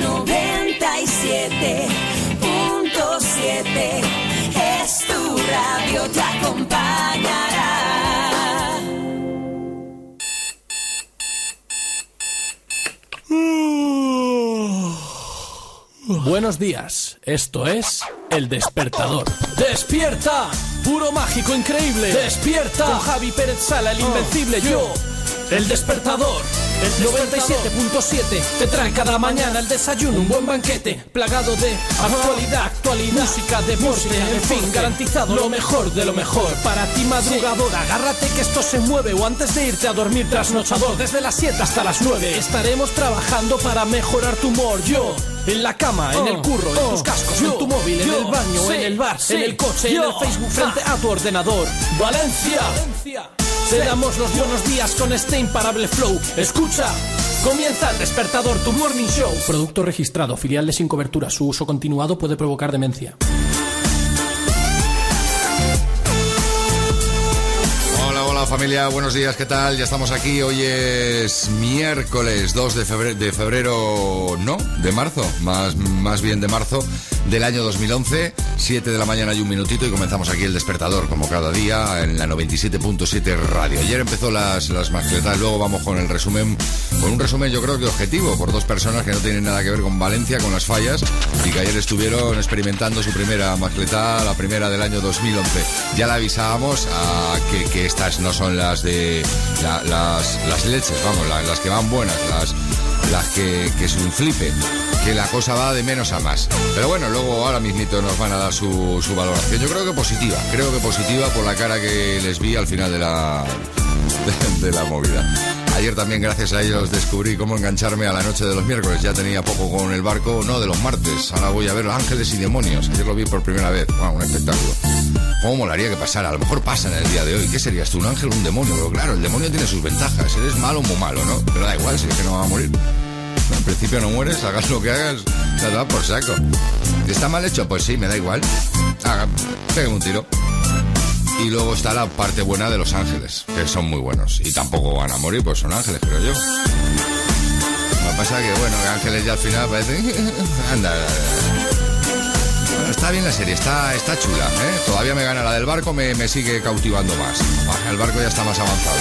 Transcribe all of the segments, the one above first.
97.7 es tu radio, te acompañará. Buenos días, esto es El Despertador. ¡Despierta! Puro mágico increíble. ¡Despierta! Con Javi Pérez Sala, el invencible yo. El Despertador. El 97.7 te trae cada mañana el desayuno, un buen banquete, plagado de actualidad, actualidad, música, deporte, en fin, garantizado lo mejor de lo mejor. Para ti madrugador, agárrate que esto se mueve o antes de irte a dormir trasnochador, desde las 7 hasta las 9 estaremos trabajando para mejorar tu humor. Yo en la cama, en el curro, en tus cascos, en tu móvil, en el baño, en el bar, en el coche, en el Facebook, frente a tu ordenador. Valencia. Te damos los buenos días con este imparable flow. Escucha. Comienza el despertador, tu morning show. Producto registrado, filial de sin cobertura. Su uso continuado puede provocar demencia. Hola, hola familia, buenos días, ¿qué tal? Ya estamos aquí, hoy es miércoles 2 de febrero, de febrero no, de marzo, más, más bien de marzo del año 2011, 7 de la mañana y un minutito y comenzamos aquí el despertador como cada día en la 97.7 radio. Ayer empezó las, las mascletas, luego vamos con el resumen, con un resumen yo creo que objetivo por dos personas que no tienen nada que ver con Valencia, con las fallas y que ayer estuvieron experimentando su primera mascleta, la primera del año 2011. Ya la avisábamos a que, estas no son las de la- las, las leches, vamos, la- las que van buenas, las, las que, que es un que la cosa va de menos a más. Pero bueno, luego ahora mismito nos van a dar su, su valoración. Yo creo que positiva, creo que positiva por la cara que les vi al final de la, de, la movida. Ayer también gracias a ellos descubrí cómo engancharme a la noche de los miércoles. Ya tenía poco con el barco, no de los martes. Ahora voy a ver Ángeles y Demonios. Ayer lo vi por primera vez. Wow, un espectáculo. ¿Cómo molaría que pasara? A lo mejor pasa en el día de hoy. ¿Qué serías tú, un ángel o un demonio? Pero claro, el demonio tiene sus ventajas. Eres malo o muy malo, ¿no? Pero da igual, si es que no va a morir. En principio no mueres, hagas lo que hagas, te va por saco. ¿Está mal hecho? Pues sí, me da igual. Haga, pegue un tiro. Y luego está la parte buena de los ángeles, que son muy buenos. Y tampoco van a morir, pues son ángeles, creo yo. Lo que pasa que, bueno, ángeles ya al final parece... Anda. Bueno, está bien la serie, está, está chula, ¿eh? Todavía me gana la del barco, me, me sigue cautivando más. El barco ya está más avanzado.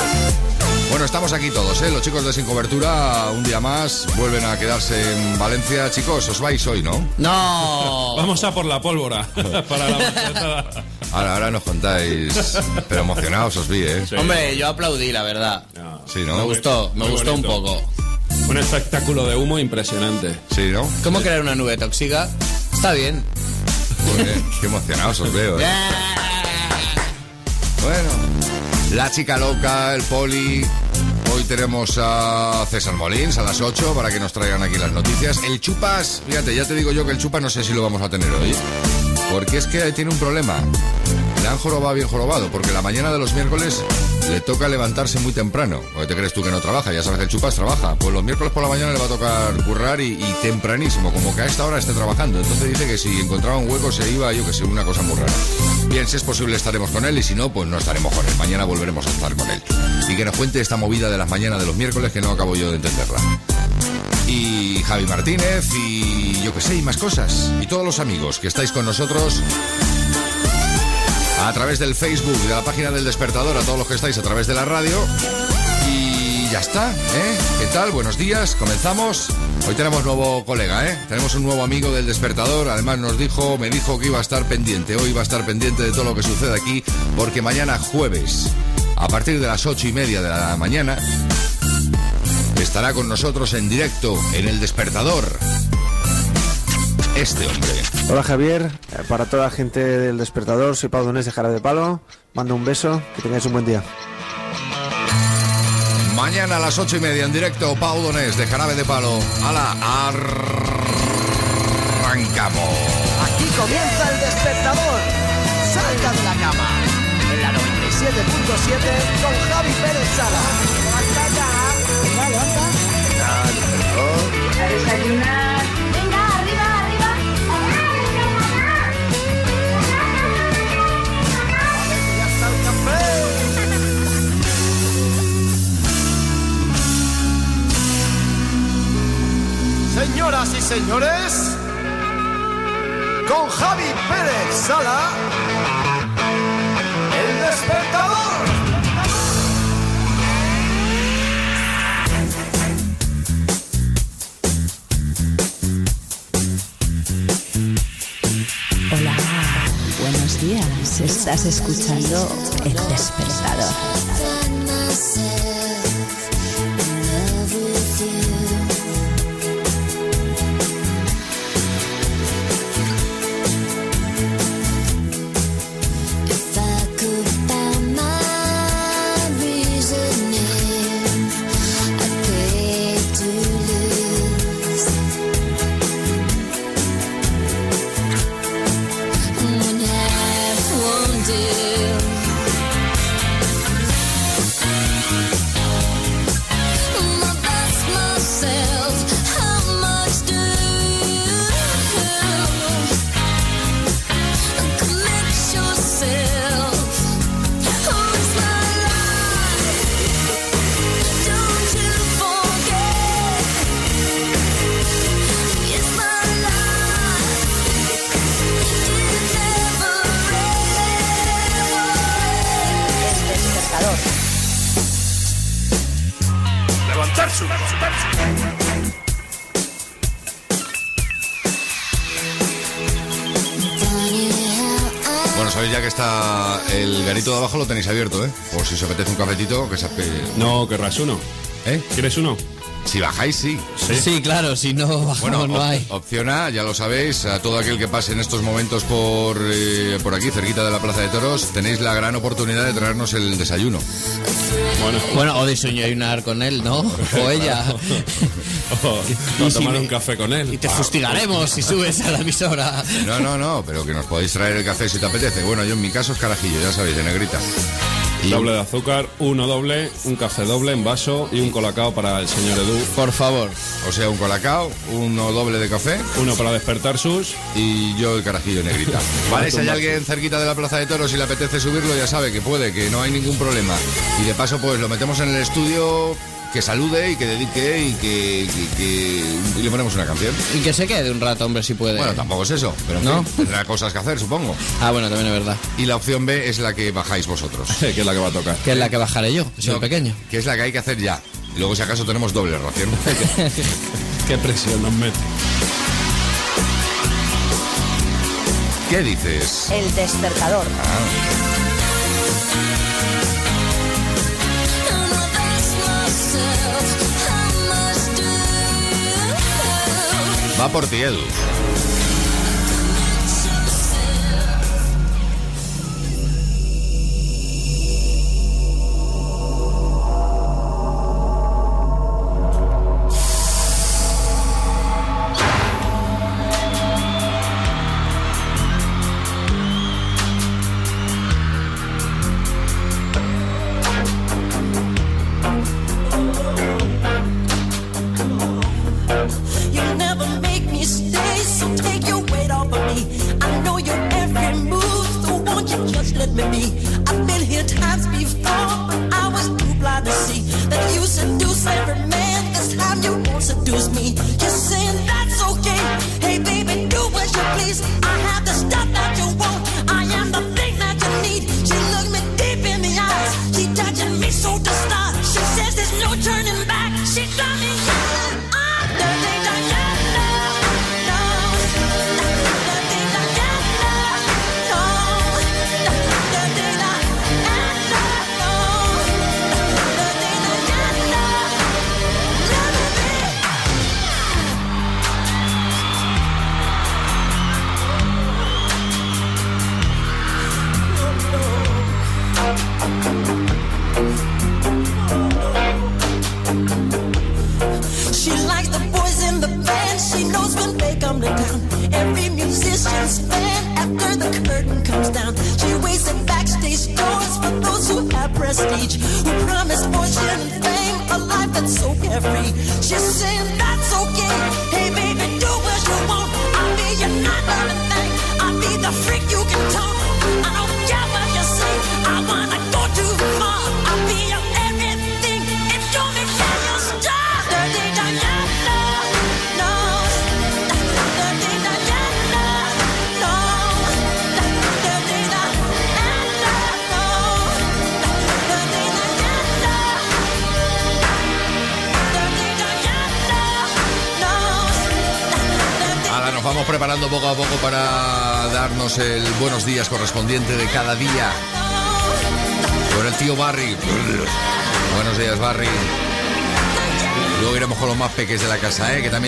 Bueno, estamos aquí todos, ¿eh? Los chicos de Sin Cobertura, un día más, vuelven a quedarse en Valencia. Chicos, os vais hoy, ¿no? No. Vamos a por la pólvora para la. Ahora, ahora nos contáis. Pero emocionados os vi, ¿eh? Hombre, yo aplaudí, la verdad. Sí, ¿no? Me gustó, me Muy gustó un poco. Un espectáculo de humo impresionante. Sí, ¿no? ¿Cómo crear una nube tóxica? Está bien. Bien. Qué emocionados os veo, ¿eh? Bueno, la chica loca, el poli. Hoy tenemos a César Molins a las 8 para que nos traigan aquí las noticias. El Chupas, fíjate, ya te digo yo que el Chupas no sé si lo vamos a tener hoy. Porque es que tiene un problema. Le jorobado bien jorobado, porque la mañana de los miércoles le toca levantarse muy temprano. ¿O te crees tú que no trabaja? Ya sabes que el Chupas trabaja. Pues los miércoles por la mañana le va a tocar currar y, y tempranísimo, como que a esta hora esté trabajando. Entonces dice que si encontraba un hueco se iba, yo que sé, una cosa muy rara. Bien, si es posible estaremos con él y si no, pues no estaremos con él. Mañana volveremos a estar con él. Y que nos cuente esta movida de las mañanas de los miércoles que no acabo yo de entenderla y Javi Martínez y yo que sé, y más cosas. Y todos los amigos que estáis con nosotros a través del Facebook, de la página del despertador, a todos los que estáis a través de la radio. Y ya está, ¿eh? ¿Qué tal? Buenos días, comenzamos. Hoy tenemos nuevo colega, ¿eh? Tenemos un nuevo amigo del despertador. Además nos dijo, me dijo que iba a estar pendiente. Hoy va a estar pendiente de todo lo que sucede aquí, porque mañana jueves, a partir de las ocho y media de la mañana, estará con nosotros en directo en el despertador. Este hombre. Hola Javier, Eh, para toda la gente del despertador, soy Pau Donés de Jara de Palo. Mando un beso, que tengáis un buen día. Mañana a las ocho y media en directo, Pau Donés de Jarabe de Palo. ¡Hala! Arrancamos. Aquí comienza el despertador. Salga de la cama. En la 97.7 con Javi Pérez Sala. Levanta ya. Señoras y señores, con Javi Pérez Sala, el despertador. Hola, buenos días. Estás escuchando El Despertador. Abajo lo tenéis abierto, ¿eh? Por si os apetece un cafetito, que se No, querrás uno. ¿Eh? ¿Quieres uno? Si bajáis, sí. Sí, claro, si no bajamos Bueno, no hay. opción A, ya lo sabéis, a todo aquel que pase en estos momentos por, eh, por aquí, cerquita de la Plaza de Toros, tenéis la gran oportunidad de traernos el desayuno. Bueno, Bueno, o desayunar con él, ¿no? O ella. o, o tomar un café con él. Y te fustigaremos si subes a la emisora. No, no, no, pero que nos podéis traer el café si te apetece. Bueno, yo en mi caso es carajillo, ya sabéis, de negrita. Doble de azúcar, uno doble, un café doble en vaso y un colacao para el señor Edu. Por favor. O sea, un colacao, uno doble de café Uno para despertar sus. y yo el carajillo negrita. Vale, si hay alguien cerquita de la Plaza de Toros y le apetece subirlo, ya sabe que puede, que no hay ningún problema. Y de paso, pues lo metemos en el estudio, que salude y que dedique y que, que- que- y le ponemos una canción. Y que se quede un rato, hombre, si puede. Bueno, tampoco es eso, pero en ¿No? fin, tendrá cosas que hacer, supongo. Ah, bueno, también es verdad. Y la opción B es la que bajáis vosotros. que es la que va a tocar. Que es la que bajaré yo, soy No, pequeño. Que es la que hay que hacer ya. Luego, si acaso, tenemos doble ración. Qué presión nos mete. ¿Qué dices? El despertador. Va por ti, Edu.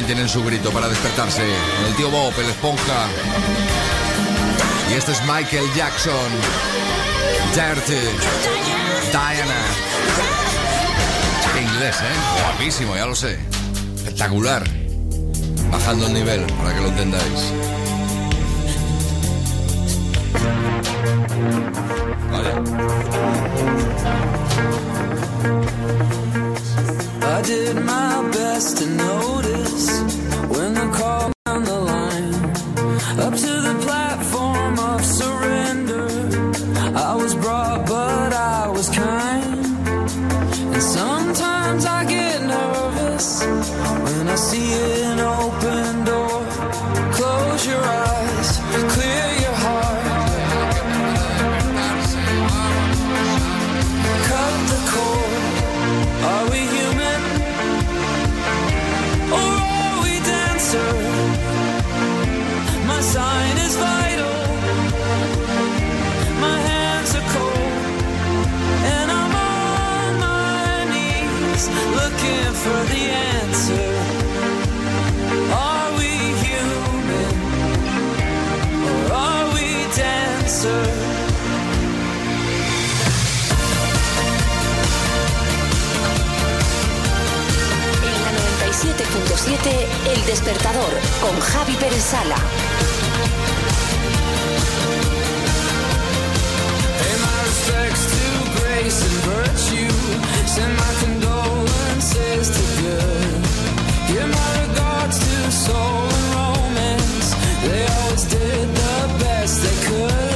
Tienen su grito para despertarse. El tío Bob, el esponja. Y este es Michael Jackson. Dirty. Diana. Qué inglés, ¿eh? Guapísimo, ya lo sé. Espectacular. Bajando el nivel, para que lo entendáis. 97.7 El Despertador con Javi Pérez. They always did the best they could.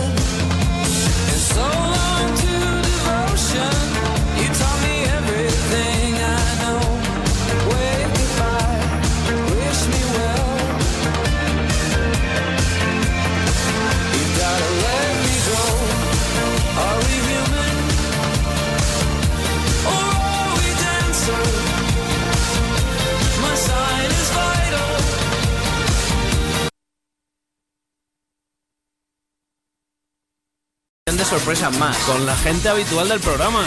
Más con la gente habitual del programa.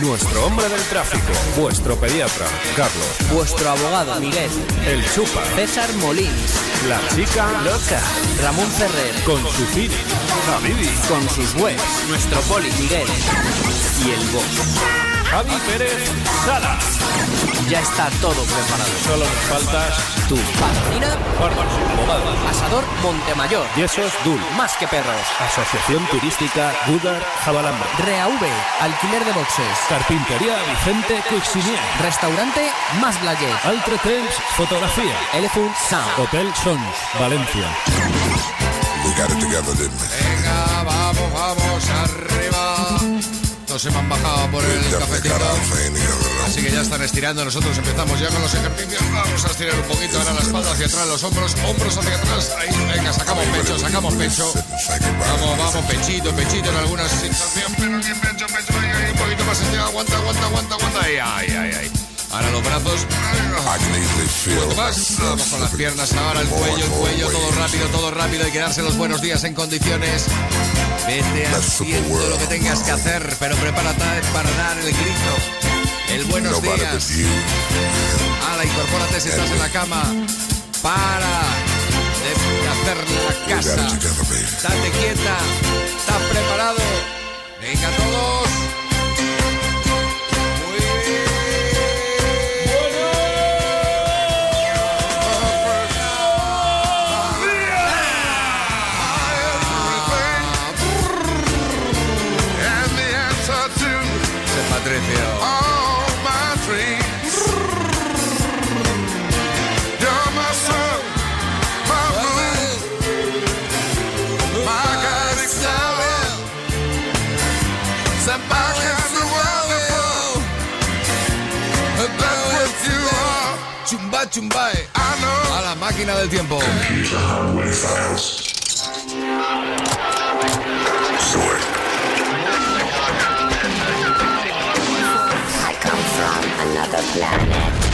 Nuestro hombre del tráfico, vuestro pediatra, Carlos. Vuestro abogado, Miguel. El chupa, César Molins. la chica Loca. Ramón Ferrer. con su cine, Habibi, Con sus webs. Nuestro poli, Miguel. Y el boss. Javi Pérez Sala. Ya está todo preparado. Solo nos faltas Tú. Patrocina. Asador Montemayor. Yesos Dul. Más que perros. Asociación Turística Gudar Jabalamba. REAV. Alquiler de boxes. Carpintería Vicente Cuixinier. Restaurante Más Blayet. Altre Temps Fotografía. Elephant Sound. Hotel Sons, Valencia. We got it together, didn't we? Venga, vamos, vamos, arriba. Todos se me han bajado por el cafetito. Así que ya están estirando, nosotros empezamos ya con los ejercicios. Vamos a estirar un poquito ahora la espalda hacia atrás, los hombros, hombros hacia atrás. Ahí, venga, sacamos pecho, sacamos pecho. Vamos, vamos, pechito, pechito en algunas situaciones, pero aquí pecho, pecho, ahí, ahí, un poquito más estirado, aguanta, aguanta, aguanta, aguanta. Ahí, ay, ay, ay. Ahora los brazos. Más, vamos con las piernas ahora, el cuello, el cuello, todo rápido, todo rápido y quedarse los buenos días en condiciones. Vete haciendo lo que tengas que hacer, pero prepárate para dar el grito. El buenos días. Ala, incorpórate si estás en la cama. Para de hacer la casa. Date quieta. ¿Estás preparado? Venga todos. Chumba, chumba. eh. I know. A la máquina del tiempo. I come from another planet.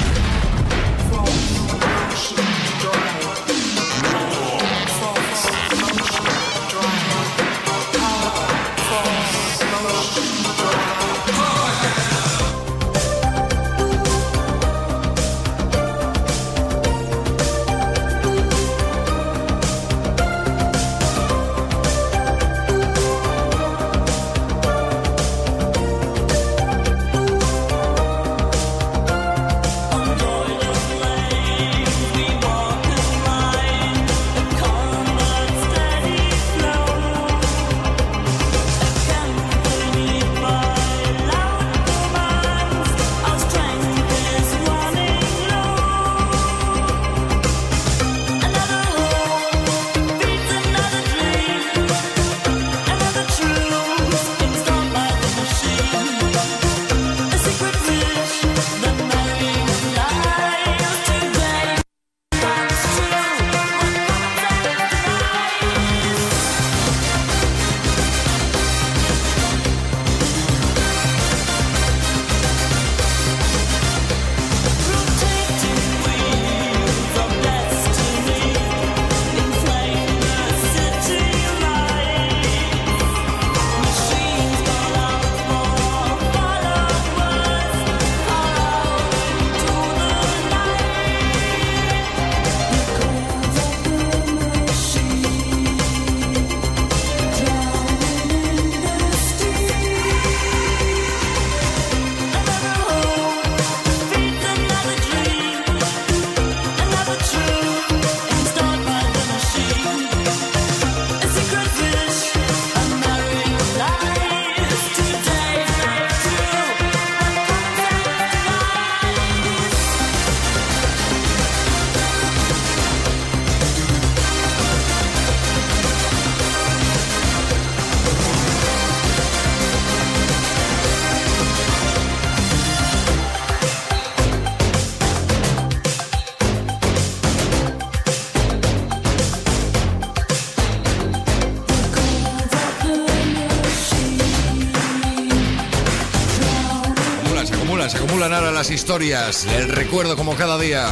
Las historias, el recuerdo como cada día,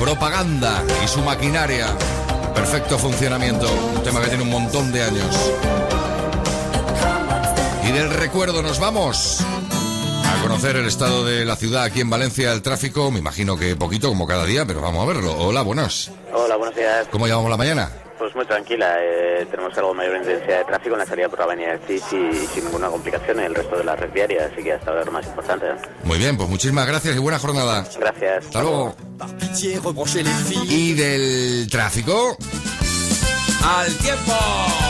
propaganda y su maquinaria. Perfecto funcionamiento, un tema que tiene un montón de años. Y del recuerdo nos vamos a conocer el estado de la ciudad aquí en Valencia, el tráfico, me imagino que poquito como cada día, pero vamos a verlo. Hola, buenas. Hola, buenos días. ¿Cómo llevamos la mañana? Pues muy tranquila, eh, tenemos algo mayor intensidad de tráfico en la salida por la avenida del CIS y sin ninguna complicación en el resto de la red viaria, así que hasta ahora lo más importante. Muy bien, pues muchísimas gracias y buena jornada. Gracias. Hasta luego. Y del tráfico. Al tiempo.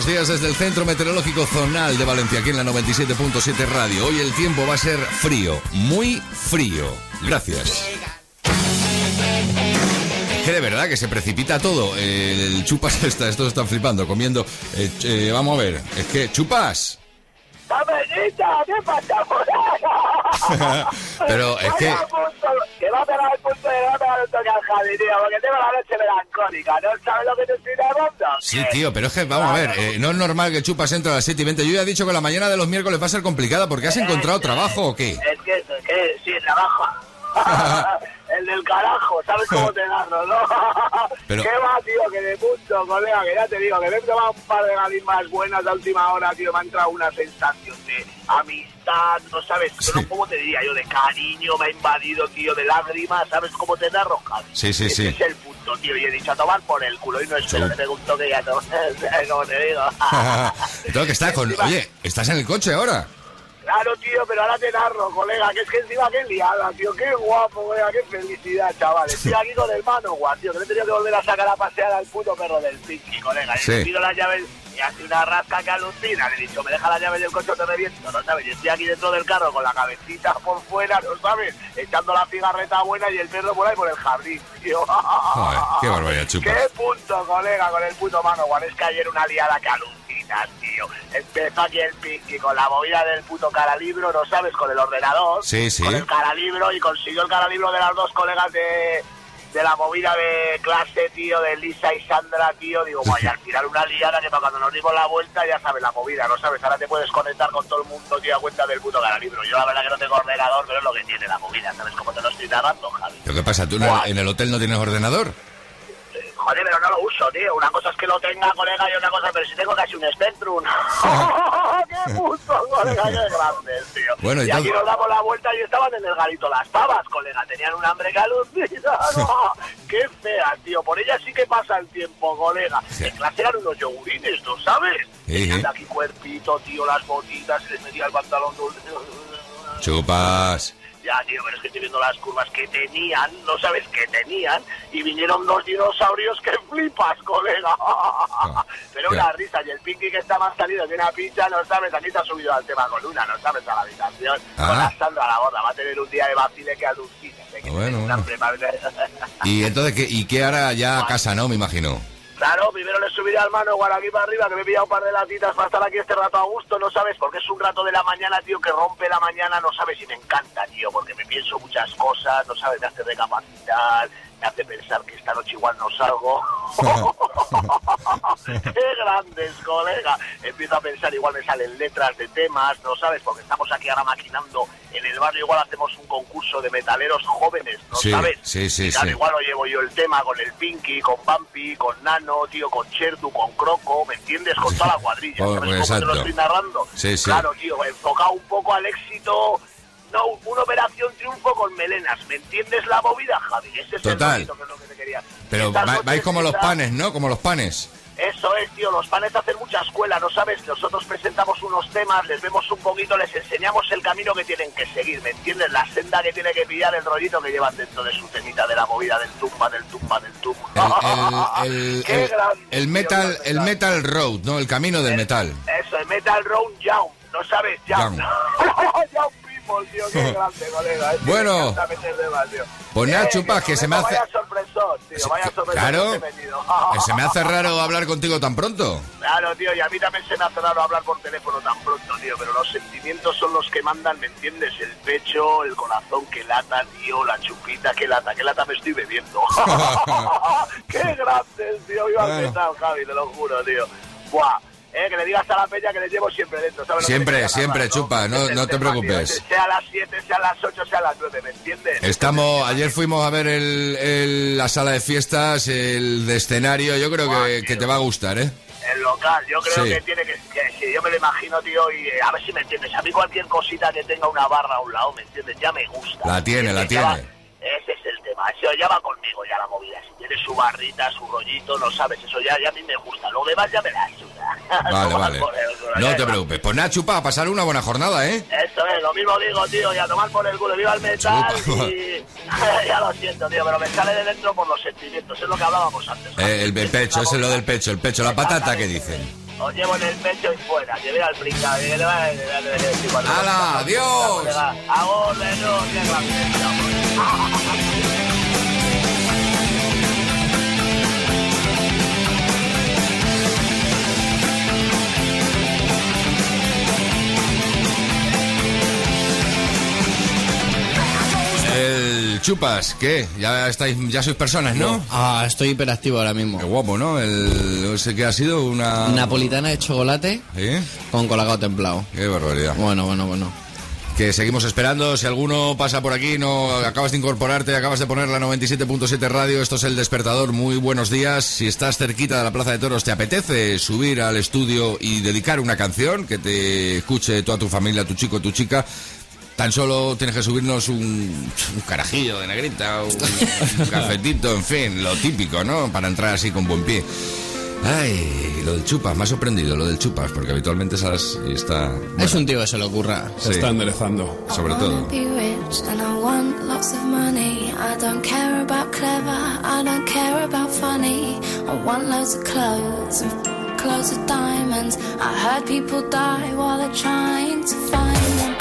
Buenos días desde el Centro Meteorológico Zonal de Valencia, aquí en la 97.7 Radio. Hoy el tiempo va a ser frío, muy frío. Gracias. Que de verdad que se precipita todo. El chupas está, estos están flipando, comiendo. Eh, eh, vamos a ver, es que chupas. ¡Papelita! ¿Qué pasa por? Pero es que. Que va a pegar el punto de va a pegar un toque al tío, porque tengo la noche melancólica, ¿no sabes lo que te estoy narrando? Sí, tío, pero es que, vamos a ver, eh, no es normal que chupas entre a las 7 y 20. Yo ya he dicho que la mañana de los miércoles va a ser complicada porque has encontrado trabajo o qué. Es que, es que, sí, trabajo. el del carajo, ¿sabes cómo te narro, no? Pero- ¿Qué va, tío? Que de punto, colega, que ya te digo, que me he tomado un par de galimas buenas a última hora, tío, me ha entrado una sensación de amistad, no sabes, no, ¿cómo te diría yo? De cariño, me ha invadido, tío, de lágrimas, ¿sabes cómo te narro, Javi? Sí, sí, Ese sí. es el punto, tío, y he dicho a tomar por el culo y no espero Sí. que me guste que ya no, como te digo. Entonces que está con. Oye, ¿estás en el coche ahora? Claro, tío, pero ahora te narro, colega, que es que encima qué liada, tío, qué guapo, colega, qué felicidad, chaval. Estoy aquí con el Manowar, tío, que le he tenido que volver a sacar a pasear al puto perro del Pinky, colega. Sí. le pido las llaves y hace una rasca que alucina. Le he dicho, me deja las llaves del coche te reviento, ¿no sabes? Y estoy aquí dentro del carro con la cabecita por fuera, ¿no sabes? Echando la cigarreta buena y el perro por ahí por el jardín, tío. Joder, qué barbaridad, chupas. ¡Qué punto, colega, con el puto Manowar! Es que ayer una liada que tío. Empezó aquí el Pinky con la movida del puto caralibro, ¿no sabes? Con el ordenador. Sí, sí. Con el caralibro y consiguió el caralibro de las dos colegas de, de la movida de clase, tío, de Lisa y Sandra, tío. Digo, vaya, al final una liada que para cuando nos dimos la vuelta ya sabes la movida, ¿no sabes? Ahora te puedes conectar con todo el mundo, tío, a cuenta del puto caralibro. Yo la verdad que no tengo ordenador, pero es lo que tiene la movida, ¿sabes? Como te lo estoy narrando, Javi. ¿Pero qué pasa? ¿Tú en el, en el hotel no tienes ordenador? Joder, pero no lo uso, tío. Una cosa es que lo tenga, colega, y otra cosa, pero si tengo casi un Spectrum. ¡Qué puto, colega! ¡Qué grande, tío! Bueno, y y aquí nos damos la vuelta y estaban en el garito las pavas, colega. Tenían un hambre que alucina. ¡No! ¡Qué fea, tío! Por ella sí que pasa el tiempo, colega. En clase eran unos yogurines, ¿no sabes? Sí, sí. aquí cuerpito, tío, las botitas, se les metía el pantalón dulce. Chupas. Ya, tío, pero es que estoy viendo las curvas que tenían, no sabes qué tenían, y vinieron dos dinosaurios que flipas, colega. pero una risa, y el Pinky que está más salido de una pincha, no sabes, aquí se ha subido al tema con una, no sabes, a la habitación, con Ah. la Sandra a la borda, va a tener un día de vacile que alucina. que tiene Bueno, ¿Y entonces qué, y qué hará ya a casa, no? Me imagino. Claro, primero le subiré al mano igual aquí para arriba, que me he pillado un par de latitas para estar aquí este rato a gusto, ¿no sabes? Porque es un rato de la mañana, tío, que rompe la mañana, no sabes, y me encanta, tío, porque me pienso muchas cosas, no sabes, me hace recapacitar, me hace pensar que esta noche igual no salgo. ¡Qué grandes, colega! Empiezo a pensar, igual me salen letras de temas, ¿no sabes? Porque estamos aquí ahora maquinando en el barrio, igual hacemos un concurso de metaleros jóvenes, ¿no Sí, sabes? sí, sí, Y claro, sí. igual lo llevo yo el tema con el Pinky, con Pampi, con Nano, tío, con Chertu, con Croco, ¿me entiendes? Con toda la cuadrilla, Oh, ¿sabes cómo te lo estoy narrando? Sí, sí. Claro, tío, enfocado un poco al éxito, no, una operación triunfo con melenas, ¿me entiendes la movida, Javi? Ese es Total. el que es lo que te quería. Pero va- vais como los panes, ¿no? Como los panes. eso es, tío, los panes hacen mucha escuela, ¿no sabes? Nosotros presentamos unos temas, les vemos un poquito, les enseñamos el camino que tienen que seguir, ¿me entiendes? La senda que tiene que pillar, el rollito que llevan dentro de su temita de la movida del tumba, del tumba, del tumba. El, el, Qué el- grande, el tío, metal, el metal road, ¿no? El camino del metal. Eso, el Metal Round Young, ¿no sabes? Young. Young. Young people. Apple, tío, qué grande, colega. Es que Bueno. Pues nada, chupas, que se me hace- Vaya sorpresón, tío, vaya sorpresón Claro. que Se me hace raro hablar contigo tan pronto. Claro, tío, y a mí también se me hace raro hablar por teléfono tan pronto, tío, pero los sentimientos son los que mandan, ¿me entiendes? El pecho, el corazón que lata, tío, la chupita que lata, que lata me estoy bebiendo. ¡Qué grande, tío! Viva el Bueno. metal, Javi, te lo juro, tío. Buah, eh, que le digas a la peña que les llevo siempre dentro, ¿sabes? Siempre, siempre, hablar, chupa, no, no te preocupes. tío, Sea a las 7, sea a las 8, sea a las 9, ¿me entiendes? Estamos, ayer fuimos a ver el, el- la sala de fiestas, el de escenario, yo creo que, que te va a gustar, ¿eh? El local, yo creo Sí. que tiene que, que- que yo me lo imagino, tío, y eh, a ver si me entiendes. A mí cualquier cosita que tenga una barra a un lado, ¿me entiendes? Ya me gusta. La tiene, la va- tiene. ese es el tema, eso ya va conmigo ya la movida. Su barrita, su rollito, no sabes, eso ya, ya a mí me gusta. Lo demás ya me la ayuda. Vale, vale. No te preocupes. Pues nada, chupa, a pasar una buena jornada, ¿eh? Eso es, lo mismo digo, tío, y a tomar por el culo, viva el metal Chupa. y... ya lo siento, tío, pero me sale de dentro por los sentimientos, es lo que hablábamos antes. Eh, el, el pecho, es lo del pecho, el pecho, la patata que dicen. Os llevo en el pecho y fuera, que vea el pringado, que le va a decir cuando- ¡Hala, adiós! ¡Agor El chupas, ¿qué? Ya estáis, ya sois personas, ¿no? Ah, estoy hiperactivo ahora mismo. Qué guapo, ¿no? El, ese que ha sido una... Napolitana de chocolate con colacao templado. Qué barbaridad. Bueno, bueno, bueno. Que seguimos esperando. Si alguno pasa por aquí, no acabas de incorporarte, acabas de poner la 97.7 radio, esto es el despertador. Muy buenos días. Si estás cerquita de la Plaza de Toros, ¿te apetece subir al estudio y dedicar una canción que te escuche toda tu familia, tu chico, tu chica? Tan solo tienes que subirnos un, un carajillo de negrita, un, un cafetito, en fin, lo típico, ¿no? Para entrar así con buen pie. Ay, lo del chupas, me ha sorprendido lo del chupas, porque habitualmente esas y está... Es un tío que se le ocurra. Se está enderezando. Sobre todo. be rich and I want lots of money. I don't care about clever, I don't care about funny. I want loads of clothes and clothes of diamonds. I heard people die while they're trying to find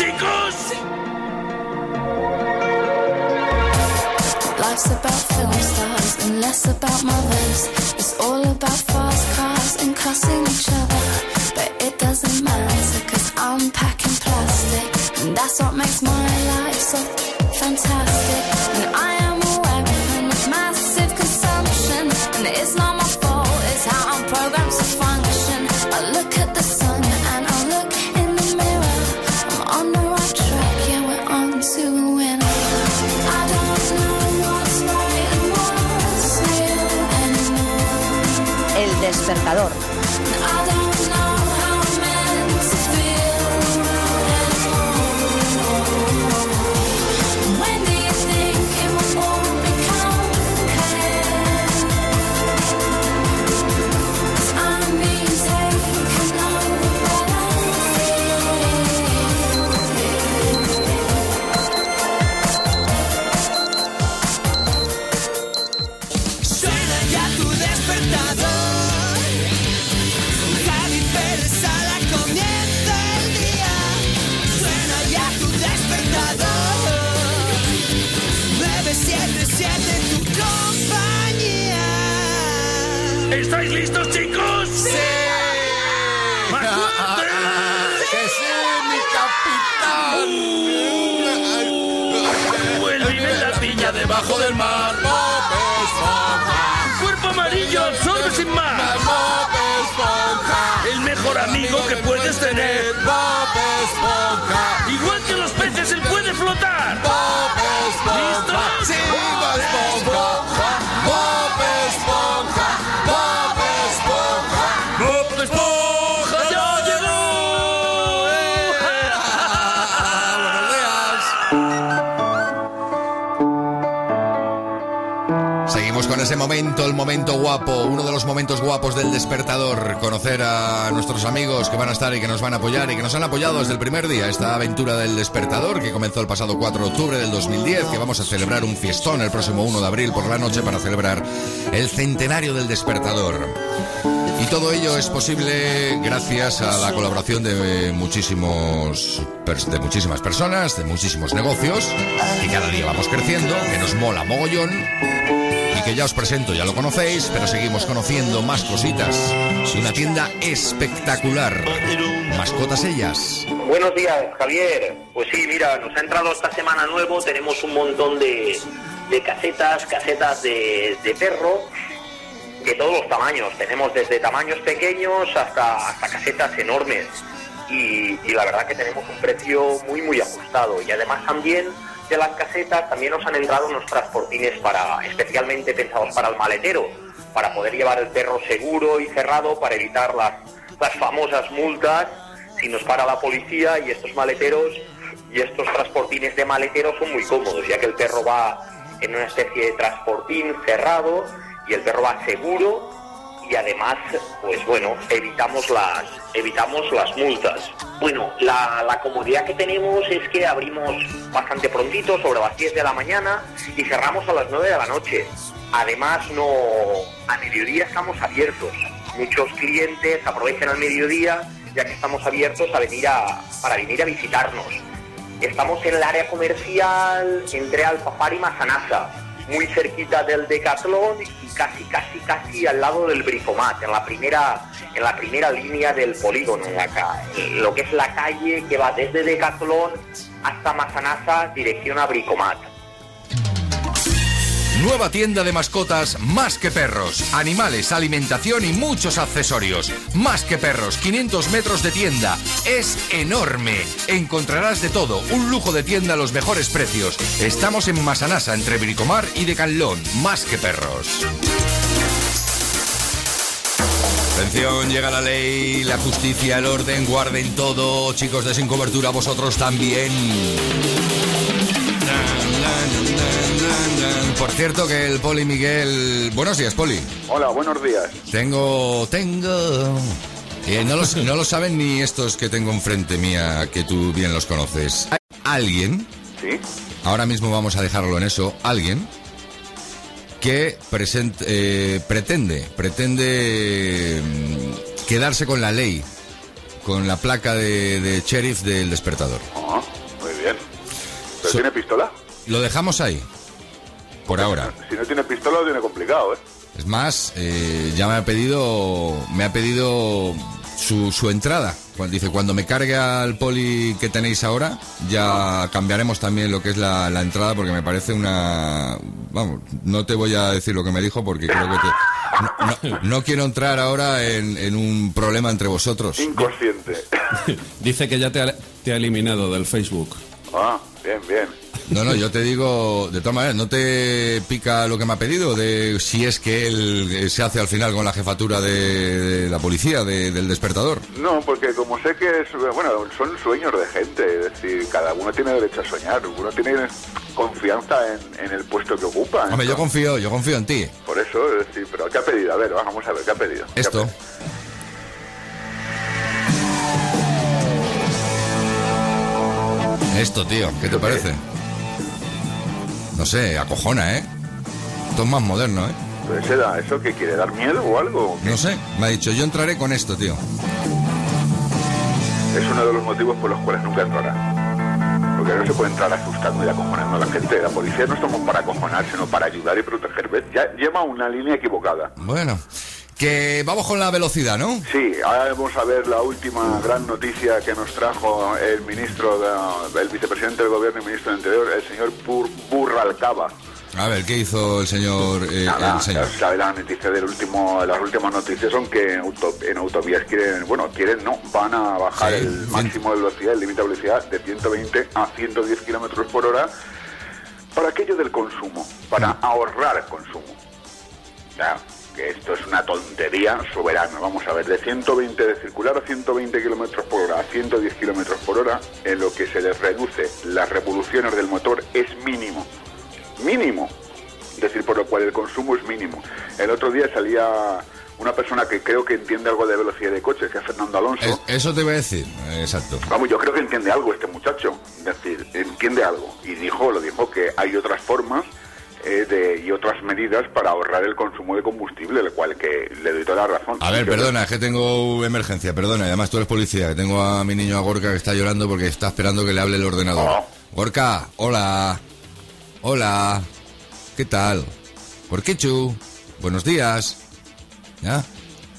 chicos? Life's about film stars and less about mothers. It's all about fast cars and cussing each other. Que puedes tener. Bob Esponja. Momento, el momento guapo, uno de los momentos guapos del despertador. Conocer a nuestros amigos que van a estar y que nos van a apoyar y que nos han apoyado desde el primer día. Esta aventura del despertador que comenzó el pasado 4 de octubre del 2010, que vamos a celebrar un fiestón el próximo 1 de abril por la noche para celebrar el centenario del despertador. Y todo ello es posible gracias a la colaboración de muchísimos de muchísimas personas, de muchísimos negocios, que cada día vamos creciendo, que nos mola mogollón que ya os presento, ya lo conocéis, pero seguimos conociendo más cositas. Una tienda espectacular. Mascotas ellas. Buenos días, Javier. Pues sí, mira, nos ha entrado esta semana nuevo, tenemos un montón de, de casetas, casetas de, de perro, de todos los tamaños. Tenemos desde tamaños pequeños hasta, hasta casetas enormes. Y, la verdad que tenemos un precio muy, muy ajustado. Y además también de las casetas también nos han entrado unos transportines para, especialmente pensados para el maletero, para poder llevar el perro seguro y cerrado para evitar las, las famosas multas si nos para la policía y estos maleteros y estos transportines de maletero son muy cómodos, ya que el perro va en una especie de transportín cerrado y el perro va seguro y además, pues bueno, evitamos las, evitamos las multas. Bueno, la, la comodidad que tenemos es que abrimos bastante prontito, sobre las 10 de la mañana, y cerramos a las 9 de la noche. Además, no a mediodía estamos abiertos. Muchos clientes aprovechan al mediodía, ya que estamos abiertos a venir a, para venir a visitarnos. Estamos en el área comercial entre Alfafar y Masanasa, muy cerquita del Decathlon y casi, casi, casi al lado del Bricomat, en la primera, en la primera línea del polígono, en lo que es la calle que va desde Decathlon hasta Masanasa, dirección a Bricomat. Nueva tienda de mascotas Más que Perros. Animales, alimentación y muchos accesorios. Más que Perros, 500 metros de tienda. Es enorme. Encontrarás de todo. Un lujo de tienda a los mejores precios. Estamos en Masanasa, entre Bricomar y Decalón. Más que Perros. Atención, llega la ley, la justicia, el orden, guarden todo. Chicos de Sin Cobertura, vosotros también. Por cierto que el Poli Miguel... Buenos días, Poli. Hola, buenos días. Tengo... Tengo... Eh, no, los- no lo saben ni estos que tengo enfrente mía, que tú bien los conoces. Hay alguien... ¿Sí? Ahora mismo vamos a dejarlo en eso. Alguien que present- eh, pretende, pretende mm, quedarse con la ley, con la placa de, de sheriff del despertador. Ah, muy bien. ¿Pero So- tiene pistola? Lo dejamos ahí, por ahora. Si no tiene pistola lo tiene complicado, ¿eh? Es más, eh, ya me ha pedido, me ha pedido su, su entrada. Cuando dice, cuando me cargue al poli que tenéis ahora, ya cambiaremos también lo que es la, la entrada porque me parece una... Vamos, no te voy a decir lo que me dijo porque creo que te... No, no- no quiero entrar ahora en, en un problema entre vosotros. Inconsciente. Dice que ya te ha, te ha eliminado del Facebook. Ah, bien, bien. No, no, yo te digo, de todas maneras, ¿no te pica lo que me ha pedido? De si es que él eh, se hace al final con la jefatura de, de la policía, de- del despertador. No, porque como sé que es, bueno, son sueños de gente, es decir, cada uno tiene derecho a soñar, uno tiene confianza en, en el puesto que ocupa. Hombre, yo confío, yo confío en ti. Por eso, es decir, pero ¿qué ha pedido? A ver, vamos a ver, ¿qué ha pedido? ¿Qué ha Esto. Esto, tío, ¿qué te parece? No sé, acojona, ¿eh? Esto es más moderno, ¿eh? Pues ¿Eso, da- ¿Eso qué quiere? ¿Dar miedo o algo? No sé, me ha dicho, yo entraré con esto, tío. Es uno de los motivos por los cuales nunca entrará. Porque no se puede entrar asustando y acojonando a la gente. La policía no estamos para acojonar, sino para ayudar y proteger. ¿Ves? Ya lleva una línea equivocada. Bueno, que vamos con la velocidad, ¿no? Sí, ahora vamos a ver la última gran noticia que nos trajo el ministro, de- el vicepresidente del gobierno y ministro del Interior, el señor Bur- Burralcaba. A ver, ¿qué hizo el señor? eh, Nada, el señor? la noticia del último, las últimas noticias son que en, auto- en autovías quieren, bueno, quieren no, van a bajar Sí, el máximo de velocidad, el límite de velocidad de 120 a 110 kilómetros por hora para aquello del consumo, para ahorrar consumo. Ya, que esto es una tontería soberana. Vamos a ver, de 120 de circular a 120 kilómetros por hora a 110 kilómetros por hora, en lo que se les reduce las revoluciones del motor es mínimo. Mínimo. Es decir, por lo cual el consumo es mínimo. El otro día salía una persona que creo que entiende algo de velocidad de coches, que es Fernando Alonso. Es- eso te iba a decir, exacto. Vamos, yo creo que entiende algo este muchacho. Es decir, entiende algo. Y dijo, lo dijo, que hay otras formas eh, de, y otras medidas para ahorrar el consumo de combustible, lo cual que le doy toda la razón. A ver, perdona, es que tengo emergencia, perdona. Además, tú eres policía, que tengo a mi niño a Gorka que está llorando porque está esperando que le hable el ordenador. Oh. Gorka, hola. Hola. ¿Qué tal? Gorkichu, buenos días. ¿Ya?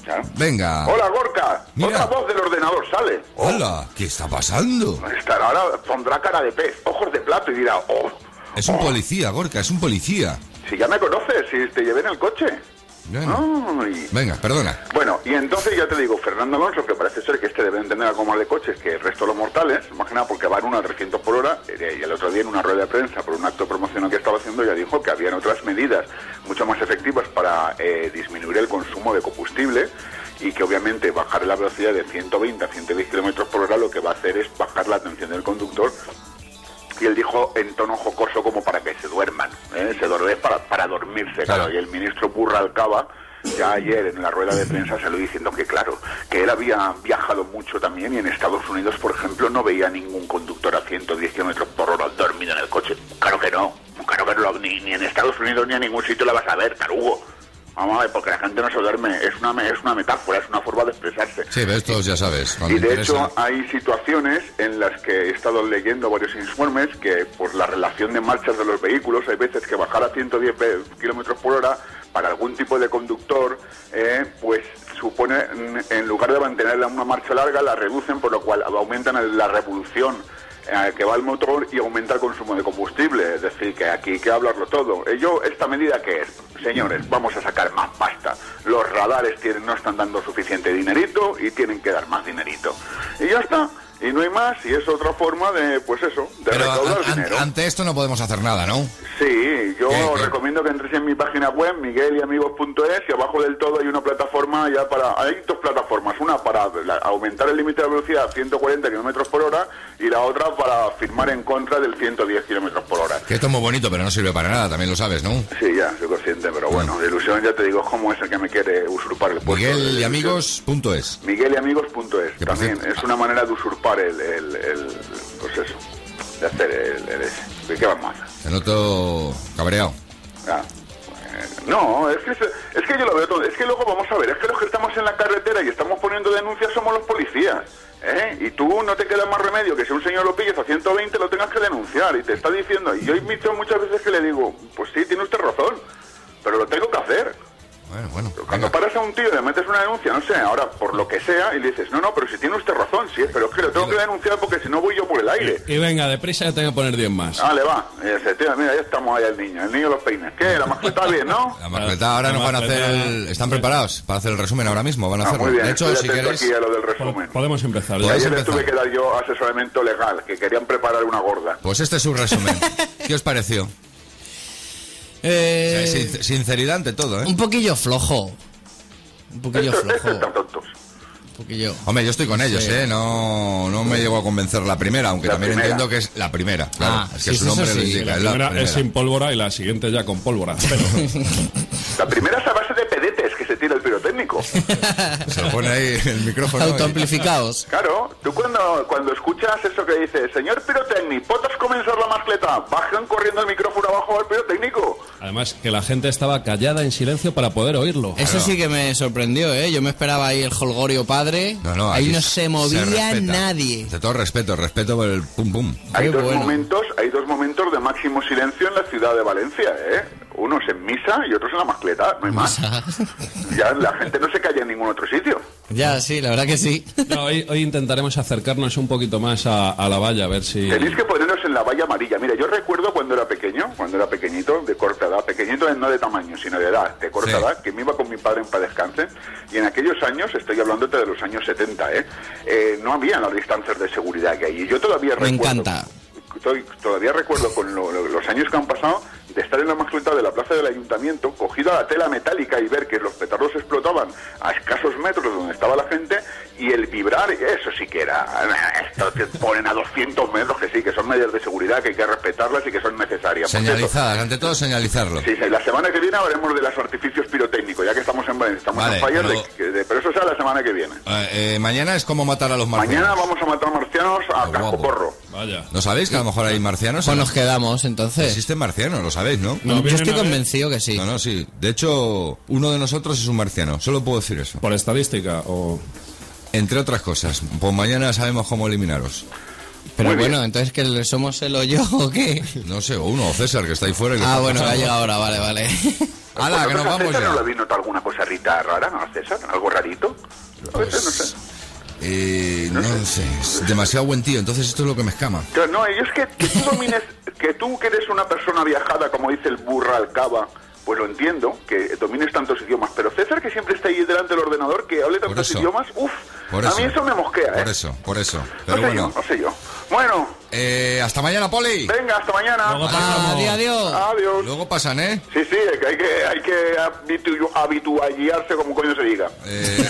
Ya. Venga. Hola, Gorka. Mira. Otra voz del ordenador sale. Hola, ¿qué está pasando? Estará ahora pondrá cara de pez, ojos de plato y dirá, oh, Es un policía, Gorka, es un policía. si ya me conoces, si te llevé en el coche. Bueno. Ay. Venga, perdona. Bueno, y entonces ya te digo, Fernando Alonso, que parece ser que este debe entender algo más de coches que el resto de los mortales, imagina porque va en uno a 300 por hora, eh, y el otro día en una rueda de prensa por un acto promocional que estaba haciendo ya dijo que habían otras medidas mucho más efectivas para eh, disminuir el consumo de combustible y que obviamente bajar la velocidad de 120 a 110 kilómetros por hora lo que va a hacer es bajar la atención del conductor y él dijo en tono jocoso como para que se duerman, ¿eh? se duerme para, para dormirse, claro. Y el ministro Burralcaba ya ayer en la rueda de prensa salió diciendo que claro, que él había viajado mucho también y en Estados Unidos, por ejemplo, no veía ningún conductor a 110 kilómetros por hora dormido en el coche. Claro que no, claro que no, ni, ni en Estados Unidos ni en ningún sitio la vas a ver, tarugo. Vamos a ver, porque la gente no se duerme, es una, es una metáfora, es una forma de expresarse. Sí, estos ya sabes. Y de interesa- hecho hay situaciones en las que he estado leyendo varios informes que por la relación de marchas de los vehículos hay veces que bajar a 110 ve- kilómetros por hora para algún tipo de conductor eh, pues supone en lugar de mantenerla una marcha larga la reducen por lo cual aumentan la revolución eh, que va el motor y aumenta el consumo de combustible. Es decir, que aquí hay que hablarlo todo. Eh, yo, ¿esta medida qué es? Señores, vamos a sacar más pasta. Los radares tienen, no están dando suficiente dinerito y tienen que dar más dinerito. Y ya está. Y no hay más. Y es otra forma de, pues eso, de Pero recaudar an- dinero. ante esto no podemos hacer nada, ¿no? Sí, yo ¿Qué, qué? recomiendo que entres en mi página web, miguelyamigos.es, y abajo del todo hay una plataforma ya para... Hay dos plataformas, una para la- aumentar el límite de velocidad a 140 kilómetros por hora y la otra para firmar en contra del 110 kilómetros por hora. Que esto es muy bonito, pero no sirve para nada, también lo sabes, ¿no? Sí, ya, soy consciente, pero bueno, ilusión ya te digo es como ese que me quiere usurpar el puesto. Miguelyamigos.es por también es una manera de usurpar el, el, el- pues de hacer el, el. ¿De qué vamos a hacer? Te noto cabreado. Ah. No, es que, es que yo lo veo todo. Es que luego vamos a ver, es que los que estamos en la carretera y estamos poniendo denuncias somos los policías. ¿eh? Y tú no te queda más remedio que si un señor lo pilles a 120 lo tengas que denunciar y te está diciendo. Y yo he visto muchas veces que le digo, pues sí, tiene usted razón, pero lo tengo que hacer. Bueno, bueno. Cuando paras a un tío y le metes una denuncia, no sé, ahora por lo que sea, y le dices, no, no, pero si tiene usted razón, sí, pero es que lo tengo que denunciar porque si no voy yo por el aire. Y venga, deprisa, ya tengo que poner 10 más. Ah, le va. Y dice, tío, mira, ya estamos ahí el niño, el niño los peines. ¿Qué? La mascota bien, ¿no? La mascleta ahora La nos van a hacer el... ¿Están preparados para hacer el resumen ahora mismo? Van a Ah, hacerlo. muy bien, de hecho, si queréis... aquí a lo del resumen. Podemos empezar. Y ya. Podéis ayer empezar. tuve que dar yo asesoramiento legal, que querían preparar una gorda. Pues este es su resumen. ¿Qué os pareció? Eh, O sea, sin- sinceridad ante todo, ¿eh? un poquillo flojo. Un poquillo Estos, flojo. estos están tontos. Un poquillo. Hombre, yo estoy con ellos, Sí. ¿eh? No, no me llego a convencer la primera, aunque La también primera. entiendo que es la primera. Claro, Ah, es que sí, su nombre lo sí. indica. La es la primera primera. es sin pólvora y la siguiente ya con pólvora. Pero La primera es a base de pedetes que se tira el pirotécnico. Se lo pone ahí el micrófono. y- Autoamplificados. Claro, tú cuando, cuando escuchas eso que dice, señor pirotécnico, ¿potas comenzar la mascleta? Bajan corriendo el micrófono abajo al pirotécnico. Además que la gente estaba callada en silencio para poder oírlo. Eso sí que me sorprendió, ¿eh? Yo me esperaba ahí el holgorio padre. No, no, ahí aquí no se movía nadie. De todo respeto, respeto por el pum pum. Hay Qué dos bueno. momentos, hay dos momentos de máximo silencio en la ciudad de Valencia, ¿eh? Unos en misa y otros en la mascleta, no hay más. Ya la gente no se calla en ningún otro sitio. Ya, sí, la verdad que sí. No, hoy, hoy intentaremos acercarnos un poquito más a, a la valla, a ver si... Tenéis que poneros en la valla amarilla. Mira, yo recuerdo cuando era pequeño, cuando era pequeñito, de corta edad, pequeñito no de tamaño, sino de edad, de corta Sí. edad, que me iba con mi padre en paz descanse, y en aquellos años, estoy hablándote de los años 70, ¿eh? Eh, no había las distancias de seguridad que hay. Y yo todavía Me recuerdo... encanta. estoy- todavía recuerdo con lo- lo- los años que han pasado de estar en la mascleta de la plaza del ayuntamiento, cogido a la tela metálica y ver que los petardos explotaban a escasos metros de donde estaba la gente y el vibrar, eso sí que era. Esto que ponen a 200 metros, que sí, que son medidas de seguridad, que hay que respetarlas y que son necesarias. Señalizadas, ante todo señalizarlo. Sí, sí, la semana que viene hablaremos de los artificios pirotécnicos, ya que estamos en, estamos Vale, en fallas, pero- de, de- pero eso será la semana que viene. Eh, eh, mañana es como matar a los marcianos. Mañana vamos a matar marcianos a casco porro. Vaya. ¿No sabéis que a lo mejor hay marcianos? Pues nos quedamos, entonces. Existen marcianos, lo sabéis, ¿no? No, yo estoy convencido que sí. No, no, sí. De hecho, uno de nosotros es un marciano. Solo puedo decir eso. ¿Por estadística o...? Entre otras cosas. Pues mañana sabemos cómo eliminaros. Pero bueno, entonces que somos el o yo o qué? No sé, o uno, o César, que está ahí fuera. y que Ah, bueno, que ha llegado ahora, vale, vale. ¡Hala, que nos ¿A vamos César no le ya! habéis notado alguna cosa rita rara, no, César? ¿Algo rarito? A veces no sé. Eh, no sé, es demasiado buen tío, entonces esto es lo que me escama. Pero no, es que, que tú domines, que tú que eres una persona viajada, como dice el burra Alcaba, pues lo entiendo, que domines tantos idiomas, pero César que siempre está ahí delante del ordenador, que hable tantos idiomas, uff, a mí eso me mosquea, Por ¿eh? eso, por eso. No Pero sé bueno, yo, no sé yo. Bueno, eh, hasta mañana, Poli. venga, hasta mañana. Adiós, adiós. Adiós. Luego pasan, ¿eh? Sí, sí, es que hay que, hay que habitu- habituallarse como coño se diga. Eh,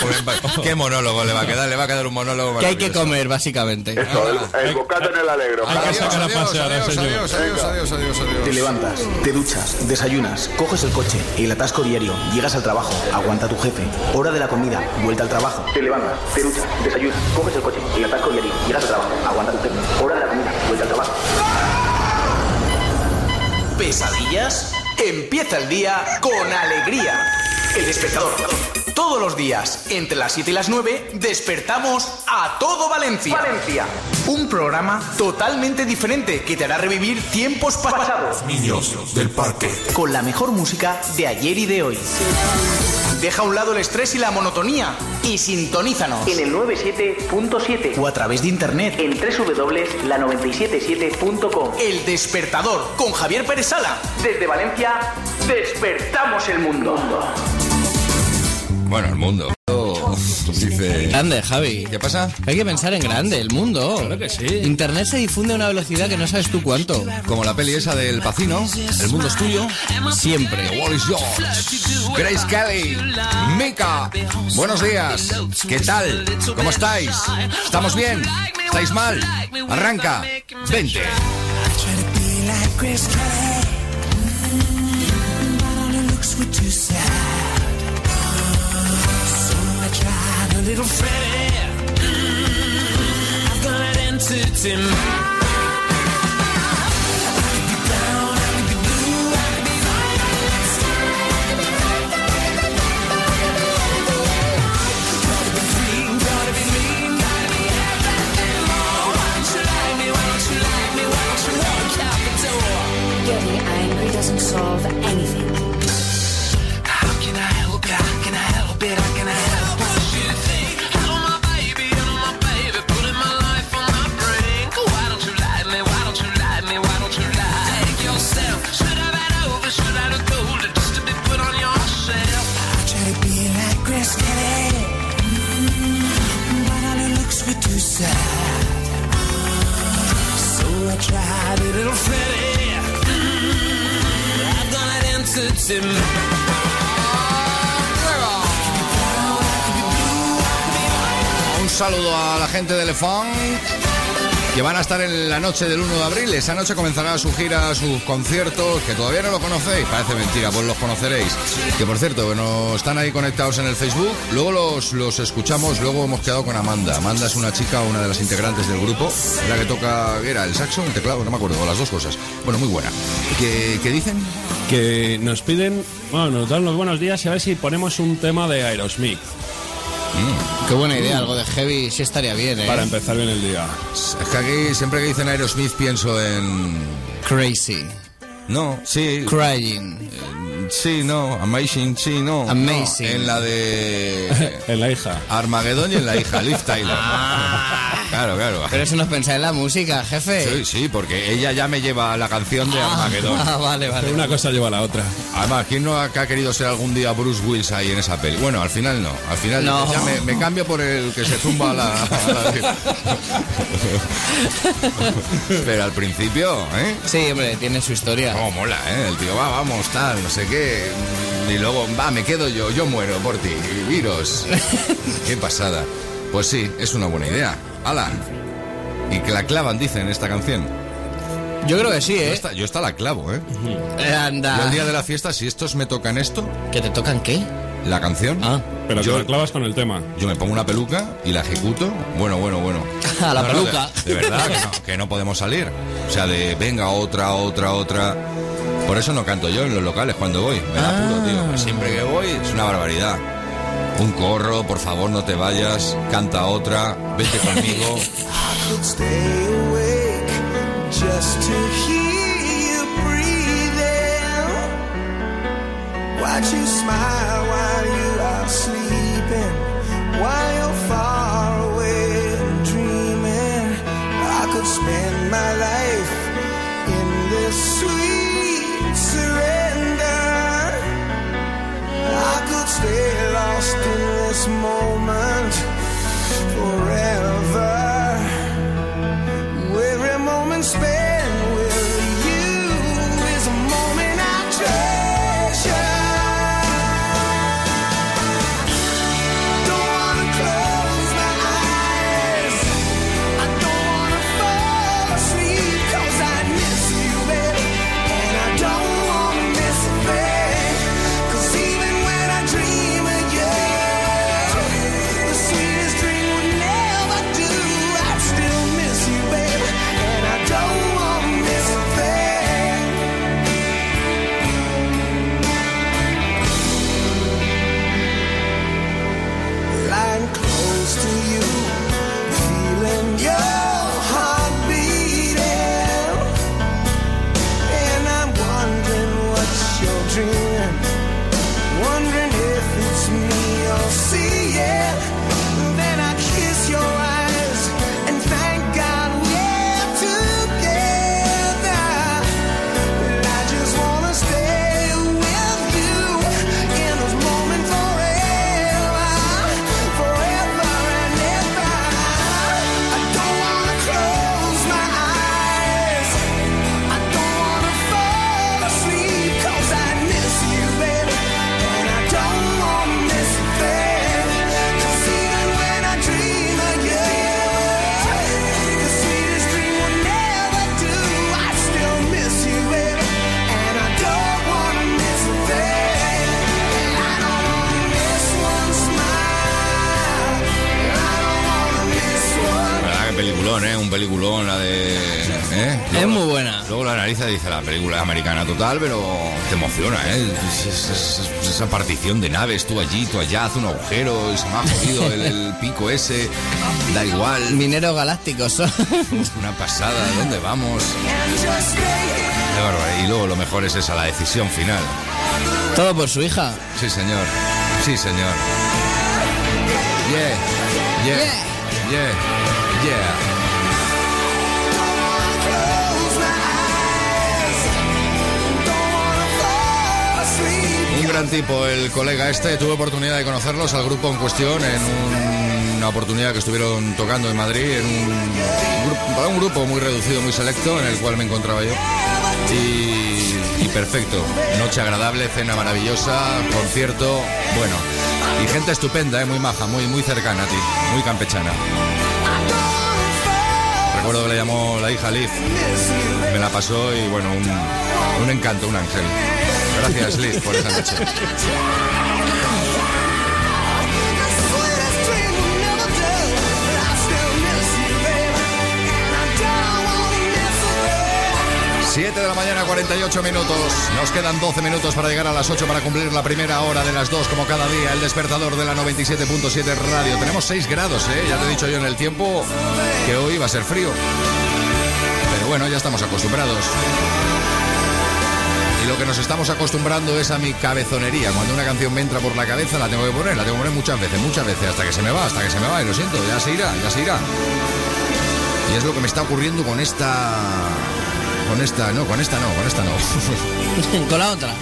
pues, ¿Qué monólogo le va a quedar? Le va a quedar un monólogo Que hay que comer, básicamente. Eso, el, el bocata en el alegro. Hay que Adiós. sacar a Adiós, pasear adiós, señor. adiós, adiós, adiós, adiós, adiós. Te levantas, te duchas, desayunas, coges el coche, el atasco diario, llegas al trabajo, aguanta tu jefe, hora de la comida, vuelta al trabajo. Te levantas, te duchas, desayunas, coges el coche, el atasco diario, llegas al trabajo, aguanta tu jefe, hora de la comida, vuelta al trabajo. ¿Pesadillas? Empieza el día con alegría. El despertador. Todos los días, entre las 7 y las 9, despertamos a todo Valencia. Valencia. Un programa totalmente diferente que te hará revivir tiempos pa- pasados. Niños del parque. Con la mejor música de ayer y de hoy. Deja a un lado el estrés y la monotonía y sintonízanos en el 97.7 o a través de internet en www.la977.com. El despertador con Javier Pérez Sala. Desde Valencia, despertamos el mundo. Bueno, el mundo. Dice. Grande, Javi. ¿Qué pasa? Hay que pensar en grande, el mundo. Claro que sí. Internet se difunde a una velocidad que no sabes tú cuánto. Como la peli esa del Pacino, El mundo es tuyo. Siempre. Wall is yours. Grace Kelly, Mika, buenos días. ¿Qué tal? ¿Cómo estáis? ¿Estamos bien? ¿Estáis mal? Arranca. Vente. little Freddy. Mm, I've got an answer to my. Estar en la noche del 1 de abril. Esa noche comenzará su gira, sus conciertos, que todavía no lo conocéis. Parece mentira, pues los conoceréis. Que por cierto, bueno, están ahí conectados en el Facebook. Luego los, los escuchamos, luego hemos quedado con Amanda. Amanda es una chica, una de las integrantes del grupo, la que toca, ¿qué era? ¿El saxo? ¿El teclado? No me acuerdo, las dos cosas. Bueno, muy buena. ¿Qué, qué dicen? Que nos piden, bueno, nos dan los buenos días y a ver si ponemos un tema de Aerosmith Qué buena idea, algo de heavy sí estaría bien, ¿eh? para empezar bien el día. Es que aquí, siempre que dicen Aerosmith, pienso en... Crazy. No, sí. Crying. sí, no. Amazing, sí, no. Amazing. No, en la de en la hija. Armagedón y en la hija, Liv Tyler. Claro, claro. Pero eso nos pensáis en la música, jefe. Sí, sí, porque ella ya me lleva la canción de Armagedón. Ah, vale, vale. Una cosa lleva a la otra. Además, ¿quién no ha, ha querido ser algún día Bruce Willis ahí en esa peli? Bueno, al final no. Al final No. ya me, me cambio por el que se zumba a la... a la- Pero al principio, ¿eh? Sí, hombre, tiene su historia. Cómo mola, ¿eh? El tío, va, vamos, tal, no sé qué. Y luego, va, me quedo yo, yo muero por ti. Virus. qué pasada. Pues sí, es una buena idea. Alan. Y que la clavan, dicen, esta canción. Yo creo que sí, Yo ¿eh? esta, yo esta la clavo, ¿eh? Eh, Anda. Yo el día de la fiesta, si estos me tocan esto, ¿Que te tocan qué? la canción, Ah. Pero Yo- que la clavas con el tema. yo me pongo una peluca y la ejecuto. Bueno, bueno, bueno. A la No, no, peluca. de, de verdad que no, que no podemos salir. O sea, de venga, otra, otra, otra. Por eso no canto yo en los locales cuando voy. Me da puro, tío. Siempre que voy es una barbaridad. Un corro, por favor, no te vayas. Canta otra. Vete conmigo. spend my life in this sweet surrender. I could stay lost in this moment forever. Total, pero te emociona, ¿eh? Es- es- es- es- esa partición de naves, tú allí, tú allá, hace un agujero se me ha jodido el, el pico ese. Da igual. Mineros galácticos son. Una pasada, ¿dónde vamos? Y luego lo mejor es esa, la decisión final. Todo por su hija. Sí, señor. Sí, señor. Yeah. Yeah. Yeah. Yeah. Un gran tipo, el colega este. Tuve oportunidad de conocerlos al grupo en cuestión en un- una oportunidad que estuvieron tocando en Madrid, en un, grupo, muy reducido, muy selecto, en el cual me encontraba yo. Y, perfecto. Noche agradable, cena maravillosa, concierto, bueno. Y gente estupenda, ¿eh? muy maja, muy, muy cercana a ti, muy campechana. Recuerdo que le llamó la hija Liz. Me la pasó y bueno, un encanto, un ángel. Gracias Liz por esa noche. Siete de la mañana, 48 minutos. Nos quedan 12 minutos para llegar a las 8 para cumplir la primera hora de las 2 como cada día. El despertador de la 97.7 radio. Tenemos 6 grados, ¿eh? Ya te he dicho yo en el tiempo que hoy va a ser frío. Pero bueno, ya estamos acostumbrados. Lo que nos estamos acostumbrando es a mi cabezonería. Cuando una canción me entra por la cabeza, la tengo que poner, la tengo que poner muchas veces, muchas veces, hasta que se me va, hasta que se me va, y lo siento, ya se irá, ya se irá. Y es lo que me está ocurriendo con esta. Con esta, no, con esta no, con esta no. con la otra.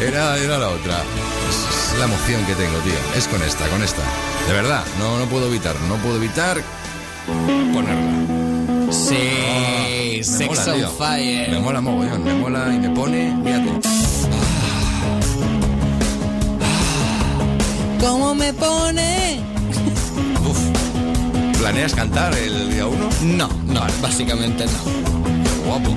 Era, era la otra. Es, es la emoción que tengo, tío. Es con esta, con esta. De verdad, no, no puedo evitar, no puedo evitar ponerla. Sí, Me Sex mola, on tío. Fire. Me mola mogollón, me mola y me pone, fíjate. ¿Cómo me pone? ¿Planeas cantar el día uno? No, no, básicamente no. Qué guapo.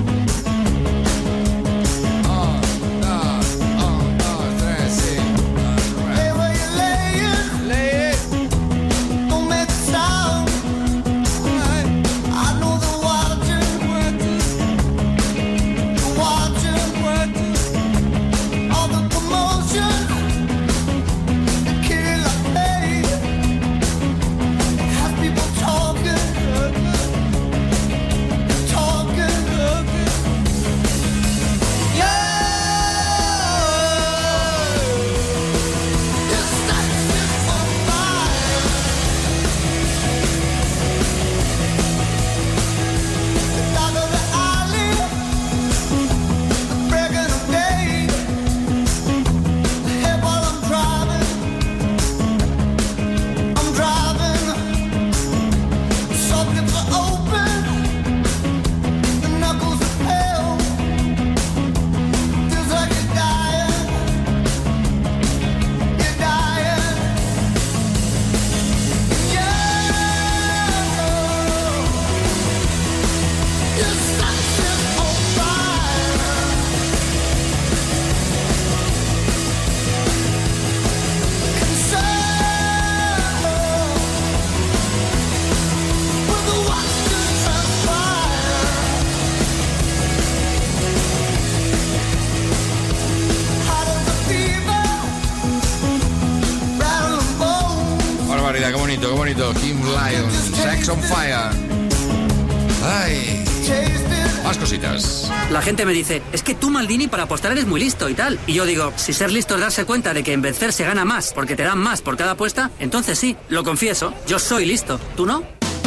Gente me dice, es que tú, Maldini, para apostar eres muy listo y tal. Y yo digo, si ser listo es darse cuenta de que en vencer se gana más porque te dan más por cada apuesta, entonces sí, lo confieso, yo soy listo. ¿Tú no?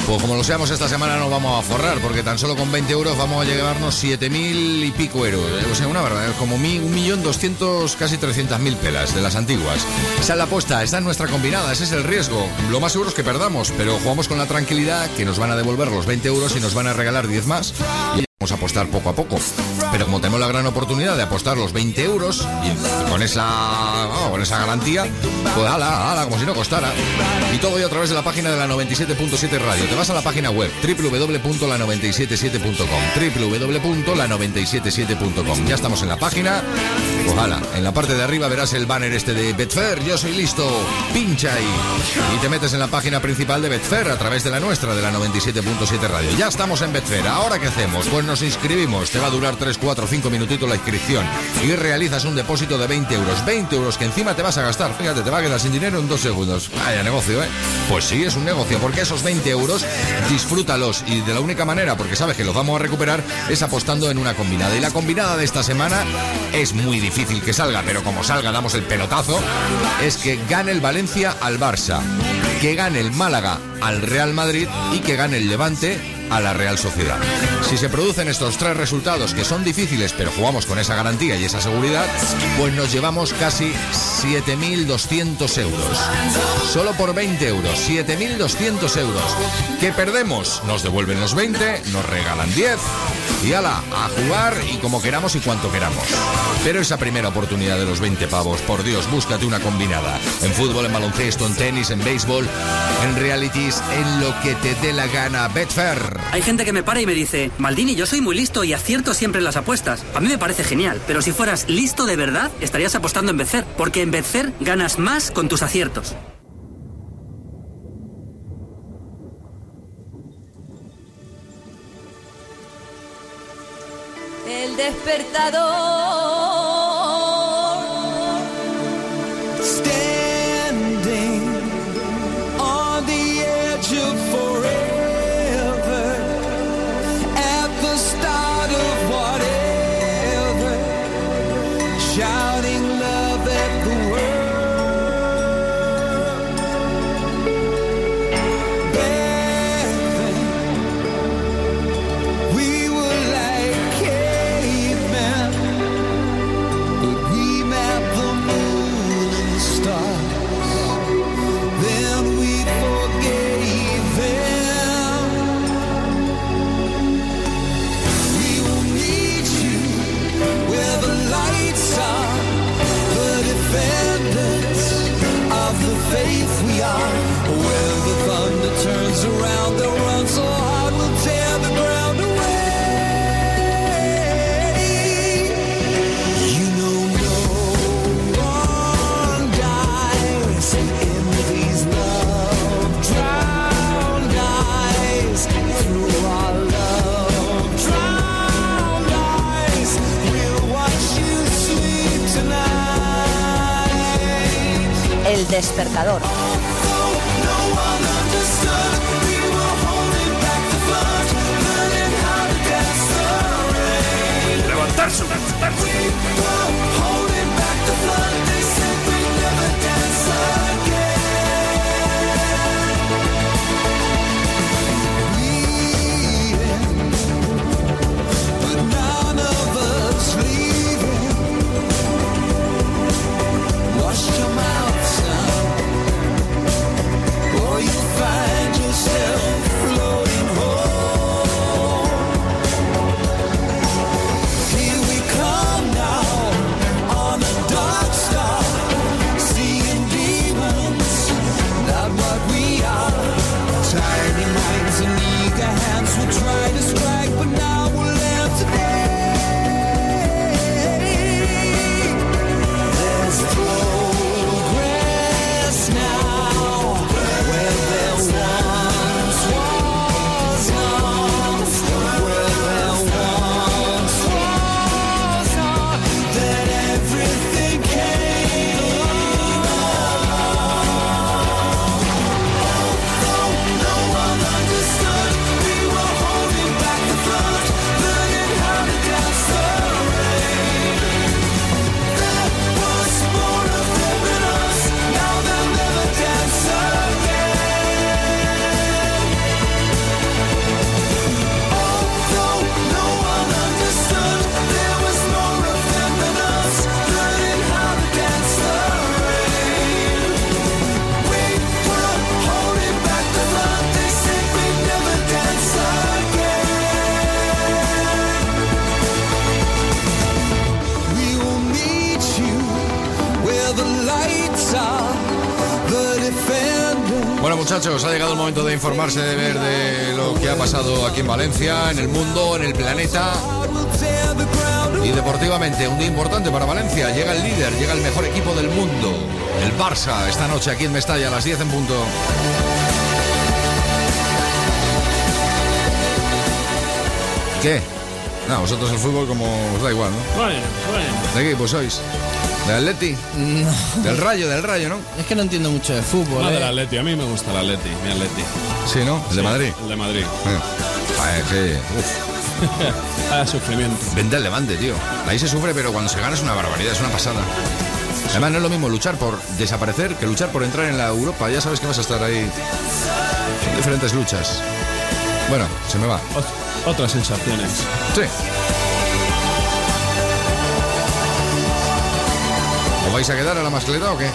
Pues como lo seamos esta semana no vamos a forrar, porque tan solo con 20 euros vamos a llevarnos 7.000 y pico euros. O sea, una verdad, como mi- un millón doscientos, casi 300.000 pelas de las antiguas. Esa es la apuesta, esta es nuestra combinada, ese es el riesgo. Lo más seguro es que perdamos, pero jugamos con la tranquilidad que nos van a devolver los 20 euros y nos van a regalar 10 más. A apostar poco a poco. Pero como tenemos la gran oportunidad de apostar los 20 euros con esa, con esa garantía, pues ala, ala, como si no costara. Y todo ello a través de la página de la 97.7 Radio. Te vas a la página web www.la977.com www.la977.com Ya estamos en la página. Ojalá, en la parte de arriba verás el banner este de Betfair, yo soy listo. Pincha ahí. Y te metes en la página principal de Betfair a través de la nuestra, de la 97.7 Radio. Ya estamos en Betfair. ¿Ahora qué hacemos? Pues nos inscribimos. Te va a durar 3, 4, 5 minutitos la inscripción. Y realizas un depósito de 20 euros. 20 euros que encima te vas a gastar. Fíjate, te va a quedar sin dinero en dos segundos. Vaya negocio, ¿eh? Pues sí, es un negocio, porque esos 20 euros disfrútalos. Y de la única manera, porque sabes que los vamos a recuperar, es apostando en una combinada. Y la combinada de esta semana es muy difícil que salga, pero como salga, damos el pelotazo. Es que gane el Valencia al Barça, que gane el Málaga al Real Madrid y que gane el Levante a la Real Sociedad. Si se producen estos tres resultados que son difíciles, pero jugamos con esa garantía y esa seguridad, pues nos llevamos casi 7.200 euros. Solo por 20 euros, 7.200 euros. ¿Qué perdemos? Nos devuelven los 20, nos regalan 10 y ala, a jugar y como queramos y cuanto queramos. Pero esa primera oportunidad de los 20 pavos, por Dios, búscate una combinada. En fútbol, en baloncesto, en tenis, en béisbol, en realities, en lo que te dé la gana. Betfair. Hay gente que me para y me dice, Maldini, yo soy muy listo y acierto siempre en las apuestas. A mí me parece genial, pero si fueras listo de verdad, estarías apostando en Betfair, porque en Betfair ganas más con tus aciertos. Despertador. Despertador. Levantarse, levantarse. Muchachos, ha llegado el momento de informarse, de ver de lo que ha pasado aquí en Valencia, en el mundo, en el planeta. Y deportivamente, un día importante para Valencia. Llega el líder, llega el mejor equipo del mundo. El Barça, esta noche aquí en Mestalla a las 10 en punto. ¿Qué? No, vosotros el fútbol como os da igual, ¿no? Bueno, bueno. ¿De qué equipo sois? ¿De Atleti? Del Rayo, del Rayo, ¿no? Es que no entiendo mucho de fútbol. No, ¿eh? del Atleti. A mí me gusta el Atleti, mi Atleti. Sí, ¿no? El de Madrid. El de Madrid. Ay, sí. Uf. Ah, sufrimiento. Vente al Levante, tío. Ahí se sufre, pero cuando se gana es una barbaridad, es una pasada. Además, no es lo mismo luchar por desaparecer que luchar por entrar en la Europa. Ya sabes que vas a estar ahí. Son diferentes luchas. Bueno, se me va. Ot- otras sensaciones. Sí. ¿Os vais a quedar a la mascleta o qué?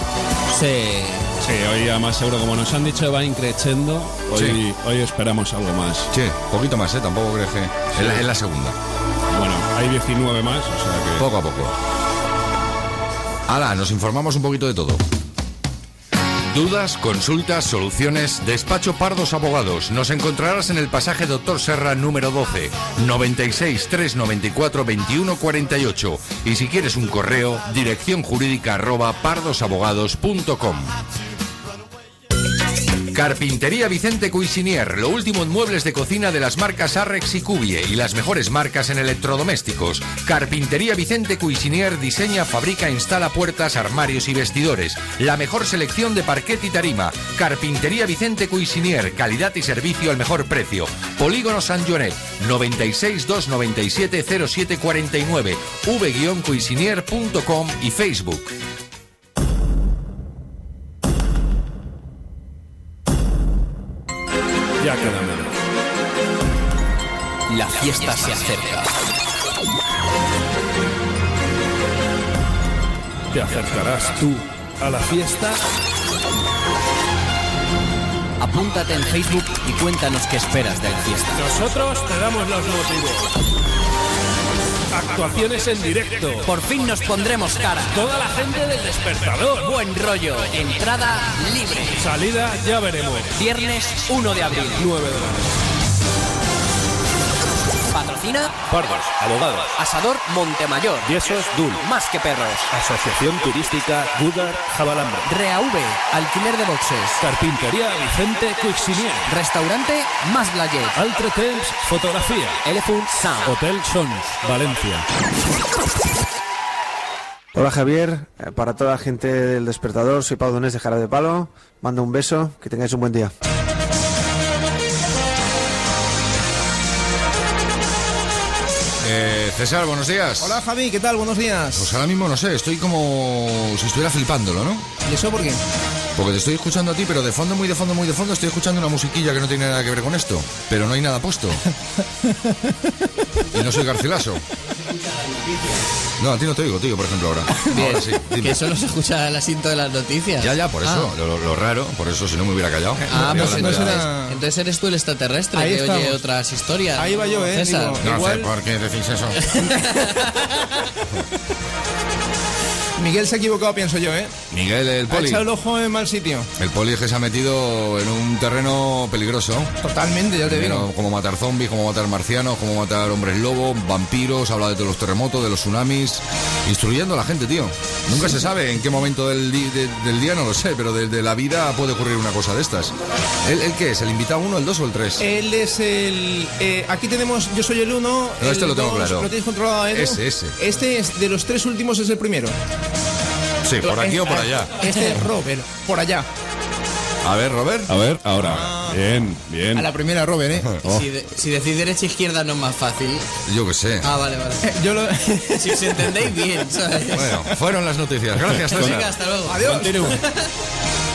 Sí. Sí, hoy además seguro, como nos han dicho, va increciendo. Hoy, Sí. hoy esperamos algo más. Sí, poquito más, ¿eh? Tampoco crees que... Es la, es la segunda. Bueno, hay 19 más, o sea que... Poco a poco. Hala, nos informamos un poquito de todo. Dudas, consultas, soluciones, despacho Pardos Abogados. Nos encontrarás en el pasaje Doctor Serra número 12, 96 394 21 48. Y si quieres un correo, dirección jurídica arroba pardosabogados.com. Carpintería Vicente Cuisinier, lo último en muebles de cocina de las marcas Arrex y Cubie y las mejores marcas en electrodomésticos. Carpintería Vicente Cuisinier diseña, fabrica, instala puertas, armarios y vestidores. La mejor selección de parquet y tarima. Carpintería Vicente Cuisinier, calidad y servicio al mejor precio. Polígono San Jonet, 96 297 0749, v-cuisinier.com y Facebook. Ya queda menos. La fiesta se acerca. ¿Te acercarás tú a la fiesta? Apúntate en Facebook y cuéntanos qué esperas de la fiesta. Nosotros te damos los motivos. Actuaciones en directo. Por fin nos pondremos cara. Toda la gente del despertador. Buen rollo. Entrada libre. Salida ya veremos. Viernes 1 de abril. 9 dólares. Pardos, abogados. Asador Montemayor. Yesos Dul. Más que perros. Asociación Turística Gudar Jabalambre. ReaV. Alquiler de boxes. Carpintería Vicente Cuixinier. Restaurante Más Blayet. Altre Temps Fotografía. Elephant Sound. Hotel Sons, Valencia. Hola Javier, Eh, para toda la gente del despertador, soy Pau Donés de Jara de Palo. Mando un beso, que tengáis un buen día. César, buenos días. Hola Javi, ¿qué tal? Buenos días. Pues ahora mismo no sé, estoy como si estuviera flipándolo, ¿no? ¿Y eso por qué? Porque te estoy escuchando a ti, pero de fondo, muy de fondo, muy de fondo, estoy escuchando una musiquilla que no tiene nada que ver con esto. Pero no hay nada puesto. y no soy Garcilaso. No, a ti no te oigo, tío, por ejemplo, ahora. Bien, Ahora sí, dime. que solo se escucha el asiento de las noticias. Ya, ya, por eso, Ah. lo, lo raro, por eso, si no me hubiera callado. Ah, pues entonces, entonces eres tú el extraterrestre Ahí que oye otras historias. Ahí va yo, ¿eh? Digo, No igual- sé por qué decís eso. Miguel se ha equivocado, pienso yo, ¿eh? Miguel, el Ha poli. echado el ojo en mal sitio. El poli es que se ha metido en un terreno peligroso. Totalmente, ya te digo. Como matar zombies, como matar marcianos, como matar hombres lobo, vampiros, habla de todos los terremotos, de los tsunamis, instruyendo a la gente, tío. Nunca se sabe en qué momento del, de- del día, no lo sé, pero de, de la vida puede ocurrir una cosa de estas. ¿El, el qué es? ¿El invitado uno, el dos o el tres? Él es el. eh, aquí tenemos. Yo soy el uno. No, este lo tengo dos, claro. ¿Lo tienes controlado, Edu? Ese, ese. Este es de los tres últimos, es el primero. Por aquí o por allá. Este es Robert, por allá. A ver, Robert. A ver, ahora. Bien, bien. A la primera, Robert, ¿eh? Oh. Si, de- si decís derecha e izquierda no es más fácil. Yo qué sé. Ah, vale, vale. Yo lo. Si os entendéis bien, ¿sabes? Bueno, fueron las noticias. Gracias, Venga, hasta luego. Adiós.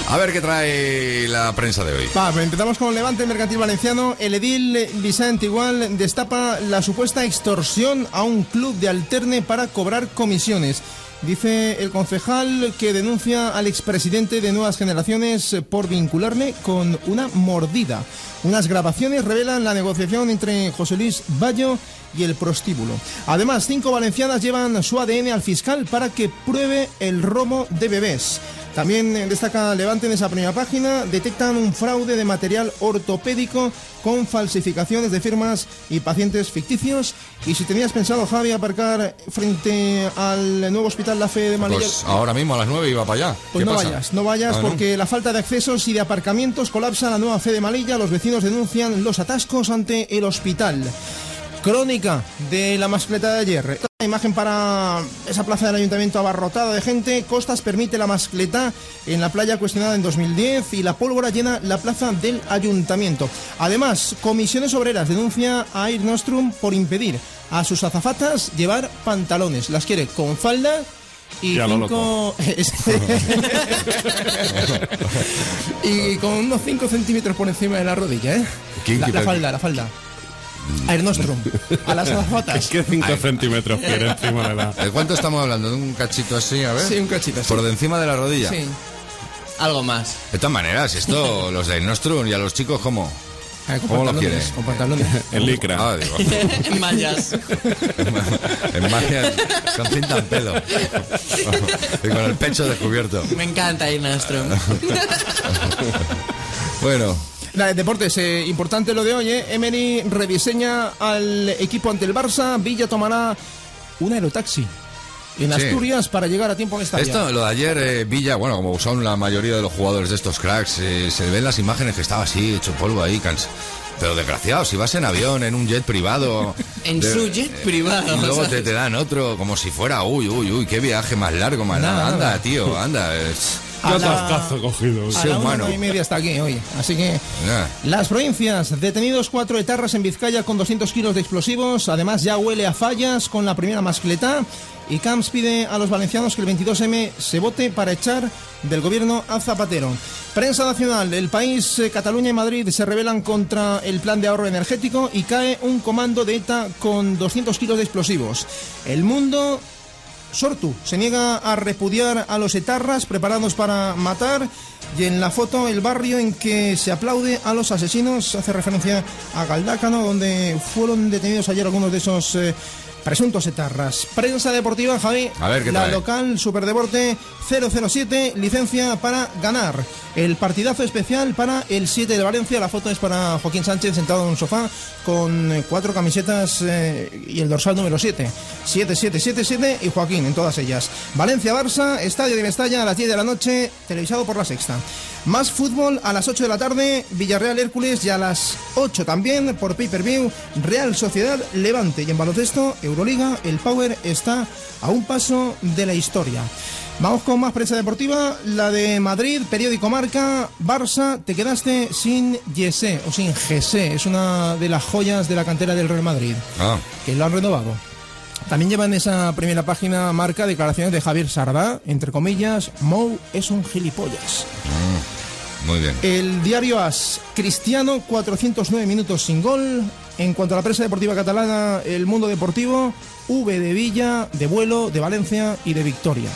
A ver qué trae la prensa de hoy. Va, pues empezamos con el Levante Mercantil Valenciano. El edil Vicente Igual destapa la supuesta extorsión a un club de alterne para cobrar comisiones. Dice el concejal que denuncia al expresidente de Nuevas Generaciones por vincularle con una mordida. Unas grabaciones revelan la negociación entre José Luis Bayo y el prostíbulo. Además, cinco valencianas llevan su ADN al fiscal para que pruebe el robo de bebés. También destaca Levante en esa primera página, detectan un fraude de material ortopédico con falsificaciones de firmas y pacientes ficticios. Y si tenías pensado, Javi, aparcar frente al nuevo hospital La Fe de Malilla, Pues ahora mismo a las 9 iba para allá. pues ¿Qué no pasa? vayas, no vayas Ah, ¿no? porque la falta de accesos y de aparcamientos colapsa la nueva Fe de Malilla. Los vecinos denuncian los atascos ante el hospital. Crónica de la mascleta de ayer. La imagen para esa plaza del ayuntamiento abarrotada de gente. Costas permite la mascleta en la playa cuestionada en 2010 y la pólvora llena la plaza del ayuntamiento. Además, Comisiones Obreras denuncia a Air Nostrum por impedir a sus azafatas llevar pantalones. Las quiere con falda y Ya cinco... y con unos 5 centímetros por encima de la rodilla, ¿eh? ¿Quién La, falda, la falda. Air Nostrum. A las azafatas. ¿Qué 5 centímetros quiere encima de la.? ¿De cuánto estamos hablando? ¿De un cachito así? A ver. Sí, un cachito así. Por de encima de la rodilla. Sí. Algo más. De todas maneras, esto, los de Nostrum y a los chicos, ¿cómo? ¿Cómo lo pantalones, quiere? Con pantalones. En licra. Ah, digo. Mallas. en magias, con cinta en pelo. y con el pecho descubierto. Me encanta ir nuestro. Bueno, La de deportes, eh, importante lo de hoy, ¿eh? Emery rediseña al equipo ante el Barça. Villa tomará un aerotaxi en Sí. Asturias para llegar a tiempo en esta esto, lo de ayer, eh, Villa, bueno, como son la mayoría de los jugadores de estos cracks, eh, se ven las imágenes que estaba así, hecho polvo ahí, cansa. Pero desgraciado, si vas en avión, en un jet privado. En de- su jet privado. Y luego te, te dan otro, como si fuera, uy, uy, uy, qué viaje más largo, más Nada. Anda, tío, anda. es- La- atascazo cogido. A Ser la humano. una y media está aquí. Así que. Las provincias, detenidos cuatro etarras en Vizcaya con 200 kilos de explosivos. Además, ya huele a fallas con la primera mascleta. Y Camps pide a los valencianos que el 22M se vote para echar del gobierno a Zapatero. Prensa nacional, el país, eh, Cataluña y Madrid se rebelan contra el plan de ahorro energético y cae un comando de ETA con 200 kilos de explosivos. El mundo Sortu se niega a repudiar a los etarras preparados para matar y en la foto el barrio en que se aplaude a los asesinos hace referencia a Galdácano donde fueron detenidos ayer algunos de esos eh, presuntos etarras. Prensa deportiva, Javi. A ver, ¿qué La trae? local Superdeporte 007, licencia para ganar. El partidazo especial para el 7 de Valencia. La foto es para Joaquín Sánchez sentado en un sofá con eh, cuatro camisetas eh, y el dorsal número 7. 7, 7, 7, 7 y Joaquín en todas ellas. Valencia-Barça, Estadio de Mestalla a las 10 de la noche, televisado por la Sexta. Más fútbol a las 8 de la tarde, Villarreal Hércules y a las 8 también por pay-per-view, Real Sociedad Levante. Y en baloncesto, Euroliga, el Power está a un paso de la historia. Vamos con más prensa deportiva, la de Madrid, periódico Marca, Barça, te quedaste sin Yesé o sin Gesé, es una de las joyas de la cantera del Real Madrid, Ah, que lo han renovado. También lleva en esa primera página Marca declaraciones de Javier Sardá, entre comillas, Mou es un gilipollas. Muy bien. El diario AS, Cristiano, 409 minutos sin gol. En cuanto a la prensa deportiva catalana, el mundo deportivo, V de Villa, de Vuelo, de Valencia y de Victoria.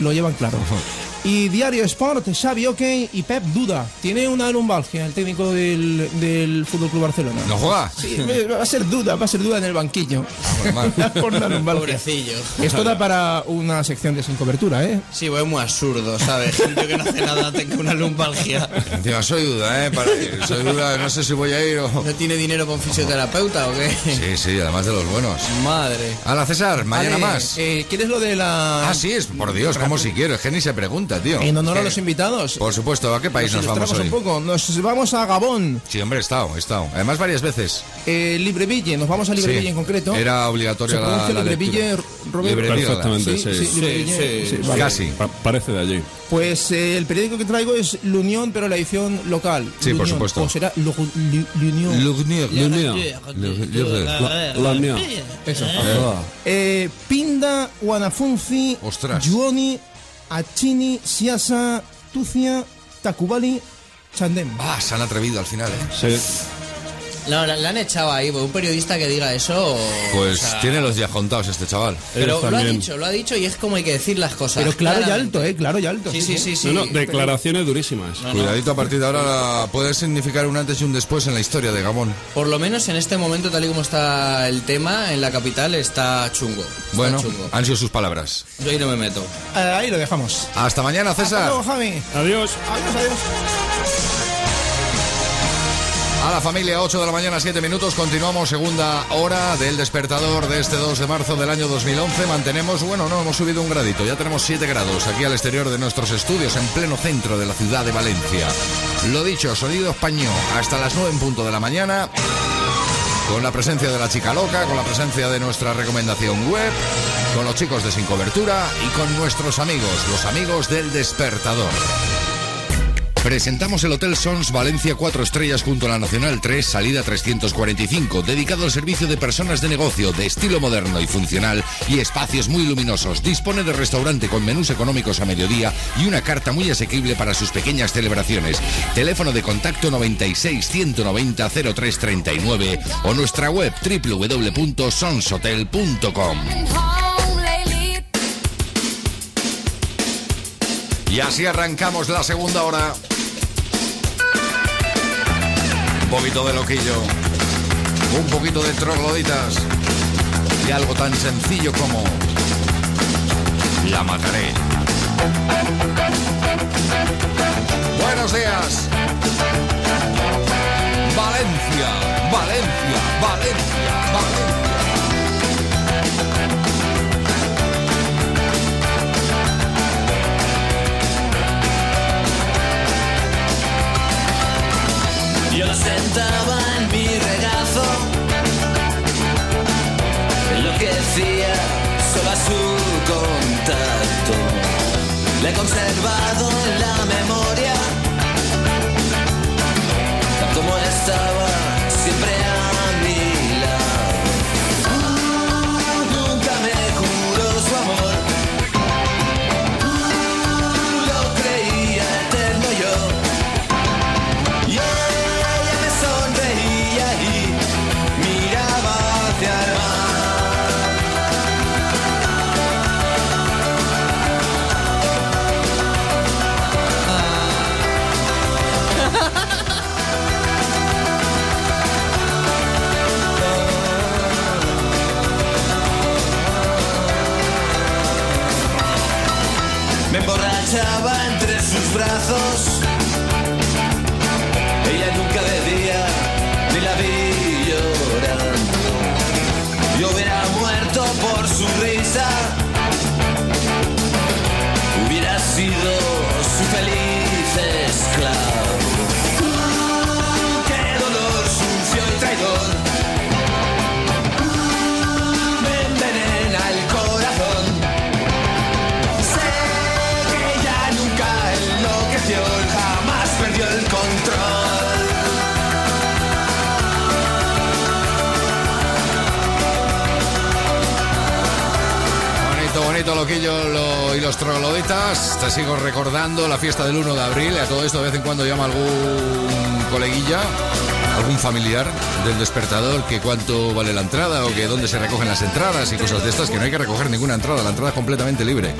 Lo llevan claro. Y Diario Sport, Xavi OK y Pep Duda. Tiene una lumbalgia el técnico del, del Fútbol Club Barcelona. ¿No juega? Sí, va a ser duda, va a ser duda en el banquillo. Por una lumbalgia. Pobrecillo. Esto da para una sección de sin cobertura, ¿eh? Sí, pues es muy absurdo, ¿sabes? Gente que no hace nada tenga una lumbalgia. Encima soy duda, ¿eh? Para- soy duda, no sé si voy a ir o... ¿No tiene dinero con fisioterapeuta o qué? Sí, sí, además de los buenos. Madre. Hala, César, mañana más. eh, ¿Quieres lo de la... Ah, sí, es, por Dios, como si quiero, es que ni se pregunta, tío. En honor a los invitados. Por supuesto, ¿a qué país nos, vamos ilustramos hoy? un poco. Nos vamos a Gabón. Sí, hombre, he estado, he estado. Además, varias veces. Eh, Libreville, nos vamos a Libreville Sí, en concreto. Era obligatoria ¿Se la, Libreville. Roberto? Libreville, Perfectamente, Sí, sí. sí, Libreville, sí, vale. Casi. Pa- parece de allí. Pues eh, el periódico que traigo es L'Unión, pero la edición local. Sí, por supuesto. O será. L'Union. Mía. Eso. Eh, Pinda, Guanafunzi, Ostras. Achini, Siasa, Tucia, Takubali, Chandem. Ah, se han atrevido al final, ¿eh? Sí. No, la, la han echado ahí, porque un periodista que diga eso. Pues o sea, tiene los días contados este chaval. Pero lo ha dicho, lo ha dicho y es como hay que decir las cosas. Pero claro y claramente. alto, ¿eh? Claro y alto. Sí, sí, sí, sí. No, no, declaraciones durísimas. No, no. Cuidadito, a partir de ahora puede significar un antes y un después en la historia de Gabón. Por lo menos en este momento, tal y como está el tema, en la capital está chungo. Está Bueno, chungo. han sido sus palabras. Yo ahí no me meto. Eh, ahí lo dejamos. Hasta mañana, Hasta César. luego, Javi. Adiós. Adiós, adiós. A la familia, 8 de la mañana, 7 minutos. Continuamos segunda hora del despertador de este 2 de marzo del año 2011. Mantenemos, bueno, no, hemos subido un gradito. Ya tenemos 7 grados aquí al exterior de nuestros estudios, en pleno centro de la ciudad de Valencia. Lo dicho, sonido español hasta las 9 en punto de la mañana. Con la presencia de la chica loca, con la presencia de nuestra recomendación web, con los chicos de Sin Cobertura y con nuestros amigos, los amigos del despertador. Presentamos el Hotel Sons Valencia 4 estrellas junto a la Nacional 3, salida 345, dedicado al servicio de personas de negocio de estilo moderno y funcional y espacios muy luminosos. Dispone de restaurante con menús económicos a mediodía y una carta muy asequible para sus pequeñas celebraciones. Teléfono de contacto 96 190 0339 o nuestra web www.sonshotel.com. Y así arrancamos la segunda hora. Un poquito de loquillo, un poquito de trogloditas y algo tan sencillo como la mataré. Buenos días. Valencia, Valencia, Valencia, Valencia. Sentaba en mi regazo, enloquecía solo a su contacto. Le he conservado en la memoria, poquito loquillo lo- y los trogloditas. Te sigo recordando la fiesta del 1 de abril. A todo esto de vez en cuando llama algún coleguilla, algún familiar del despertador que cuánto vale la entrada o que dónde se recogen las entradas y cosas de estas, que no hay que recoger ninguna entrada. La entrada es completamente libre.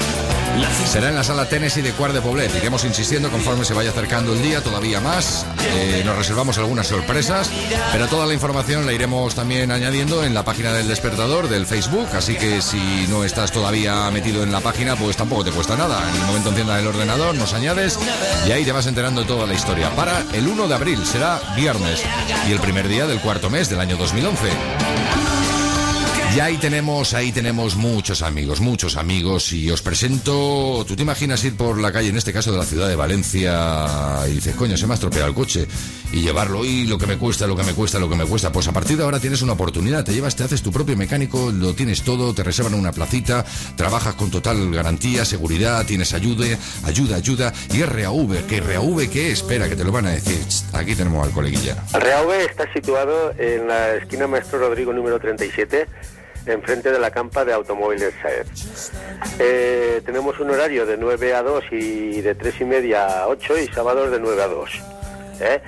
Será en la sala Tennessee de Cuart de Poblet. Iremos insistiendo conforme se vaya acercando el día, todavía más. Eh, nos reservamos algunas sorpresas, pero toda la información la iremos también añadiendo en la página del despertador del Facebook. Así que si no estás todavía metido en la página, pues tampoco te cuesta nada. En el momento enciendas el ordenador, nos añades y ahí te vas enterando de toda la historia. Para el 1 de abril será viernes y el primer día del cuarto mes del año 2011. Y ahí tenemos, ahí tenemos muchos amigos, muchos amigos. Y os presento. ¿Tú te imaginas ir por la calle, en este caso de la ciudad de Valencia, y dices, coño, se me ha estropeado el coche? Y llevarlo, y lo que me cuesta, lo que me cuesta, lo que me cuesta. Pues a partir de ahora tienes una oportunidad. Te llevas, te haces tu propio mecánico, lo tienes todo, te reservan una placita, trabajas con total garantía, seguridad, tienes ayuda, ayuda, ayuda. Y RAV, ¿qué RAV qué? Espera, que te lo van a decir. Aquí tenemos al coleguilla. Reave está situado en la esquina Maestro Rodrigo número 37, enfrente de la campa de automóviles Saez. Eh, tenemos un horario de 9 a 2 y de 3 y media a 8 y sábados de 9 a 2. ¿eh?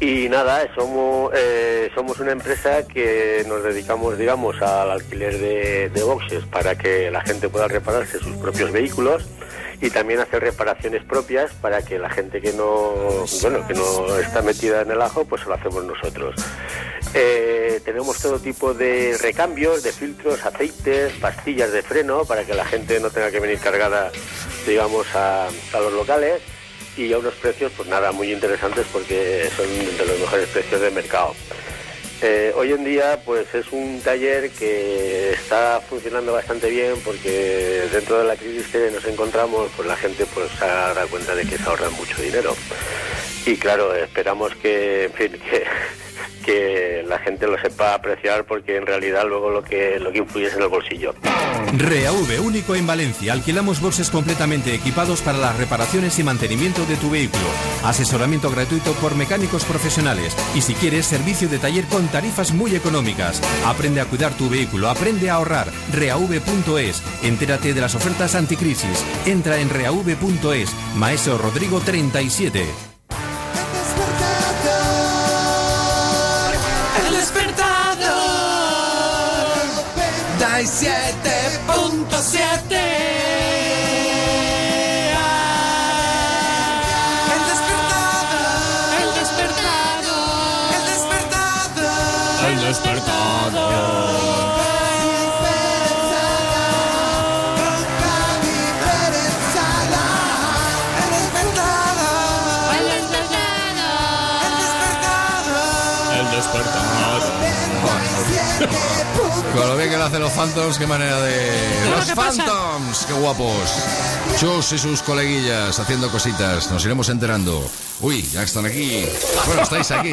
Y nada, somos, eh, somos una empresa que nos dedicamos, digamos, al alquiler de, de boxes para que la gente pueda repararse sus propios vehículos y también hacer reparaciones propias para que la gente que no, bueno, que no está metida en el ajo, pues lo hacemos nosotros. Eh, tenemos todo tipo de recambios, de filtros, aceites, pastillas de freno para que la gente no tenga que venir cargada, digamos, a, los locales y a unos precios, pues nada, muy interesantes porque son de los mejores precios del mercado. Eh, hoy en día pues es un taller que está funcionando bastante bien porque dentro de la crisis que nos encontramos pues la gente pues se ha dado cuenta de que se ahorra mucho dinero y claro esperamos que en fin que, que la gente lo sepa apreciar porque en realidad luego lo que lo que influye es en el bolsillo. REAV único en Valencia. Alquilamos boxes completamente equipados para las reparaciones y mantenimiento de tu vehículo. Asesoramiento gratuito por mecánicos profesionales. Y si quieres, servicio de taller con tarifas muy económicas. Aprende a cuidar tu vehículo, aprende a ahorrar. Reav.es. Entérate de las ofertas anticrisis. Entra en reav.es. Maestro Rodrigo 37. 97.7. despertador. El. Con lo bien que lo hacen los Phantoms, qué manera de. ¡Los Phantoms! ¡Qué guapos! Chus y sus coleguillas haciendo cositas. Nos iremos enterando. Uy, ya están aquí. Bueno, estáis aquí.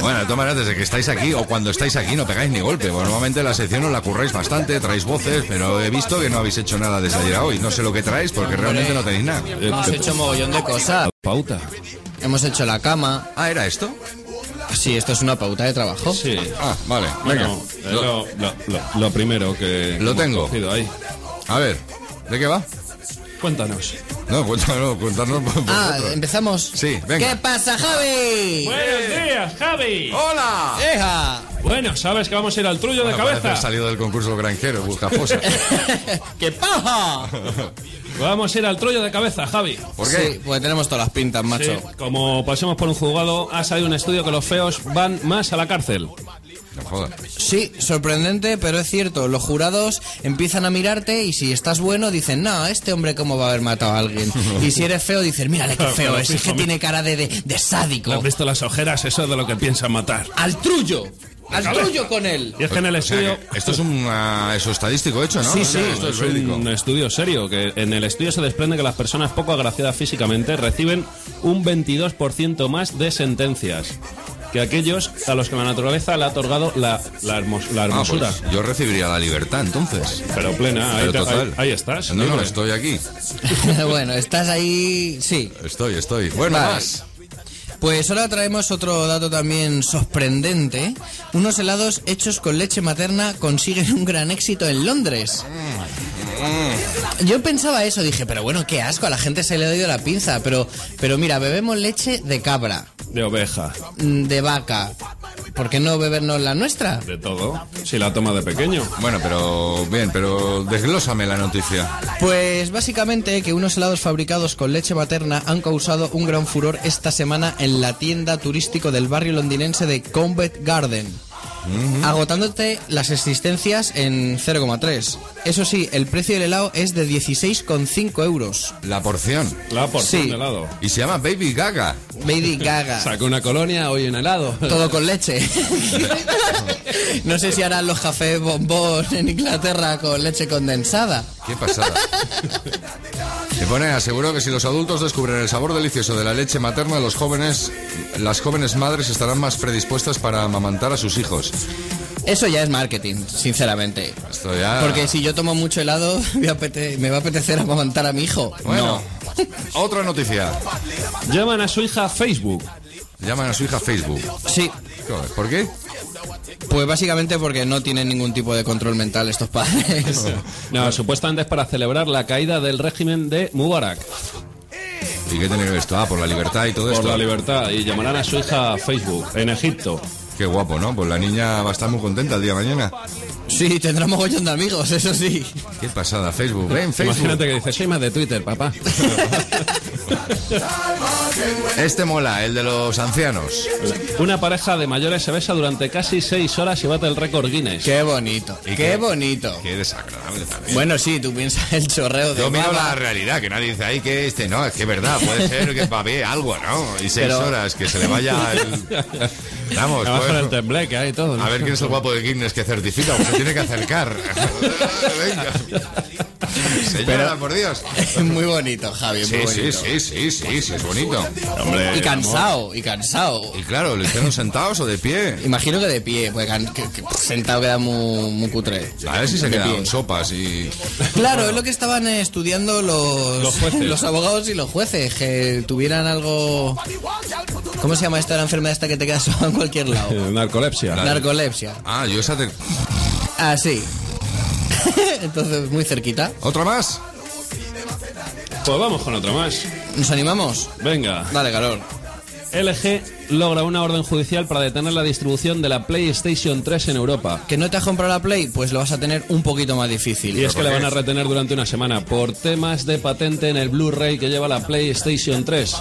Bueno, de todas maneras, desde que estáis aquí o cuando estáis aquí no pegáis ni golpe. Bueno, normalmente la sección os la curráis bastante, traéis voces, pero he visto que no habéis hecho nada desde ayer a hoy. No sé lo que traéis porque realmente no tenéis nada. Hemos hecho mogollón de cosas. Pauta. Hemos hecho la cama. Ah, ¿era esto? Sí, esto es una pauta de trabajo. Sí. Ah, vale. Venga. Bueno, lo, lo- lo- lo primero que. Lo tengo. ahí. A ver, ¿de qué va? Cuéntanos. No, cuéntanos, cuéntanos Ah, vosotros. empezamos. Sí, venga. ¿Qué pasa, Javi? Buenos días, Javi. ¡Hola! ¡Eja! Bueno, sabes que vamos a ir al trullo de Bueno, cabeza. haber salido del concurso granjero, busca fosas. ¡Qué paja! Vamos a ir al trollo de cabeza, Javi. ¿Por qué? Sí, pues tenemos todas las pintas, macho. Sí, como pasemos por un juzgado, ha salido un estudio que los feos van más a la cárcel. No jodas. Sí, sorprendente, pero es cierto. Los jurados empiezan a mirarte y si estás bueno dicen, no, este hombre cómo va a haber matado a alguien. Y si eres feo dicen, mírale qué feo es, es que tiene cara de, de, de sádico. ¿No has visto las ojeras? Eso es de lo que piensan matar. ¡Al trullo! ¡Al Cabeza. trullo con él! Y es que en el O sea, estudio... que esto es un ah, eso estadístico hecho, ¿no? Sí, sí, esto es es un estudio serio, que en el estudio se desprende que las personas poco agraciadas físicamente reciben un 22% más de sentencias que aquellos a los que la naturaleza le ha otorgado la, la, hermos- la Ah, hermosura. pues yo recibiría la libertad entonces. Pero plena, ahí, Pero te- ahí- ahí estás. No, no, estoy aquí. bueno, estás ahí... Sí. Estoy, estoy. Bueno, Vale. más. Pues ahora traemos otro dato también sorprendente. Unos helados hechos con leche materna consiguen un gran éxito en Londres. Yo pensaba eso, dije, pero bueno, qué asco, a la gente se le ha ido la pinza, pero, pero mira, bebemos leche de cabra, De oveja, mm, de vaca. ¿Por qué no bebernos la nuestra? de todo. Si la toma de pequeño. Bueno, pero bien, pero desglósame la noticia. Pues básicamente que unos helados fabricados con leche materna han causado un gran furor esta semana en la tienda turístico del barrio londinense de Covent Garden. Agotándote las existencias en 0,3. Eso sí, el precio del helado es de 16,5 euros. La porción. La porción Sí. de helado. Y se llama Baby Gaga. Baby Gaga. Saca una colonia, hoy un helado. Todo con leche. no sé si harán los cafés bombón en Inglaterra con leche condensada. Qué pasada. Se pone, aseguró que si los adultos descubren el sabor delicioso de la leche materna, los jóvenes, las jóvenes madres estarán más predispuestas para amamantar a sus hijos. Eso ya es marketing, sinceramente. Esto ya. Porque si yo tomo mucho helado, me, apete- me va a apetecer amamantar a mi hijo. Bueno, otra noticia. Llaman a su hija a Facebook. Llaman a su hija a Facebook. Sí. ¿Por qué? Pues básicamente porque no tienen ningún tipo de control mental estos padres. No, supuestamente es para celebrar la caída del régimen de Mubarak. ¿Y qué tiene que ver esto? Ah, por la libertad y todo Por esto. la libertad. Y llamarán a su hija a Facebook, en Egipto. Qué guapo, ¿no? Pues la niña va a estar muy contenta el día de mañana. Sí, tendrá mogollón de amigos, eso sí. Qué pasada, Facebook. Ven, Facebook. Imagínate que dice, soy más de Twitter, papá. Este mola, el de los ancianos. Una pareja de mayores se besa durante casi seis horas y bate el récord Guinness. Qué bonito, ¿Y qué, bonito. Qué desagradable también. Bueno, sí, tú piensas el chorreo de Yo miro la realidad, que nadie dice ahí que este, no, es que es verdad, puede ser que bien algo, ¿no? Y seis Pero- horas, que se le vaya el... Vamos, Además pues, el tembleque ahí todo. a ver quién es el guapo de Guinness que certifica, porque se tiene que acercar. Venga. Señora, por Dios. Es muy bonito, Javi, Sí, muy sí, bonito. sí, sí, sí, sí, es bonito. Hombre, Y cansado, y cansado. Y claro, ¿lo hicieron sentados o de pie? Imagino que de pie, porque que- que sentado queda muy, muy cutre. A ver si se quedaron pie. sopas y... Claro, es lo que estaban estudiando los, Los jueces. los abogados y los jueces, que tuvieran algo... ¿Cómo se llama esta la enfermedad esta que te queda sola en cualquier lado? Narcolepsia. Narcolepsia. Ah, yo esa te... Ah, sí. Entonces, muy cerquita. ¿Otra más? Pues vamos con otro más. ¿Nos animamos? Venga. Dale, calor. LG logra una orden judicial para detener la distribución de la PlayStation 3 en Europa. ¿Que no te has comprado la Play? Pues lo vas a tener un poquito más difícil. Y es que qué? van a retener durante una semana por temas de patente en el Blu-ray que lleva la PlayStation 3.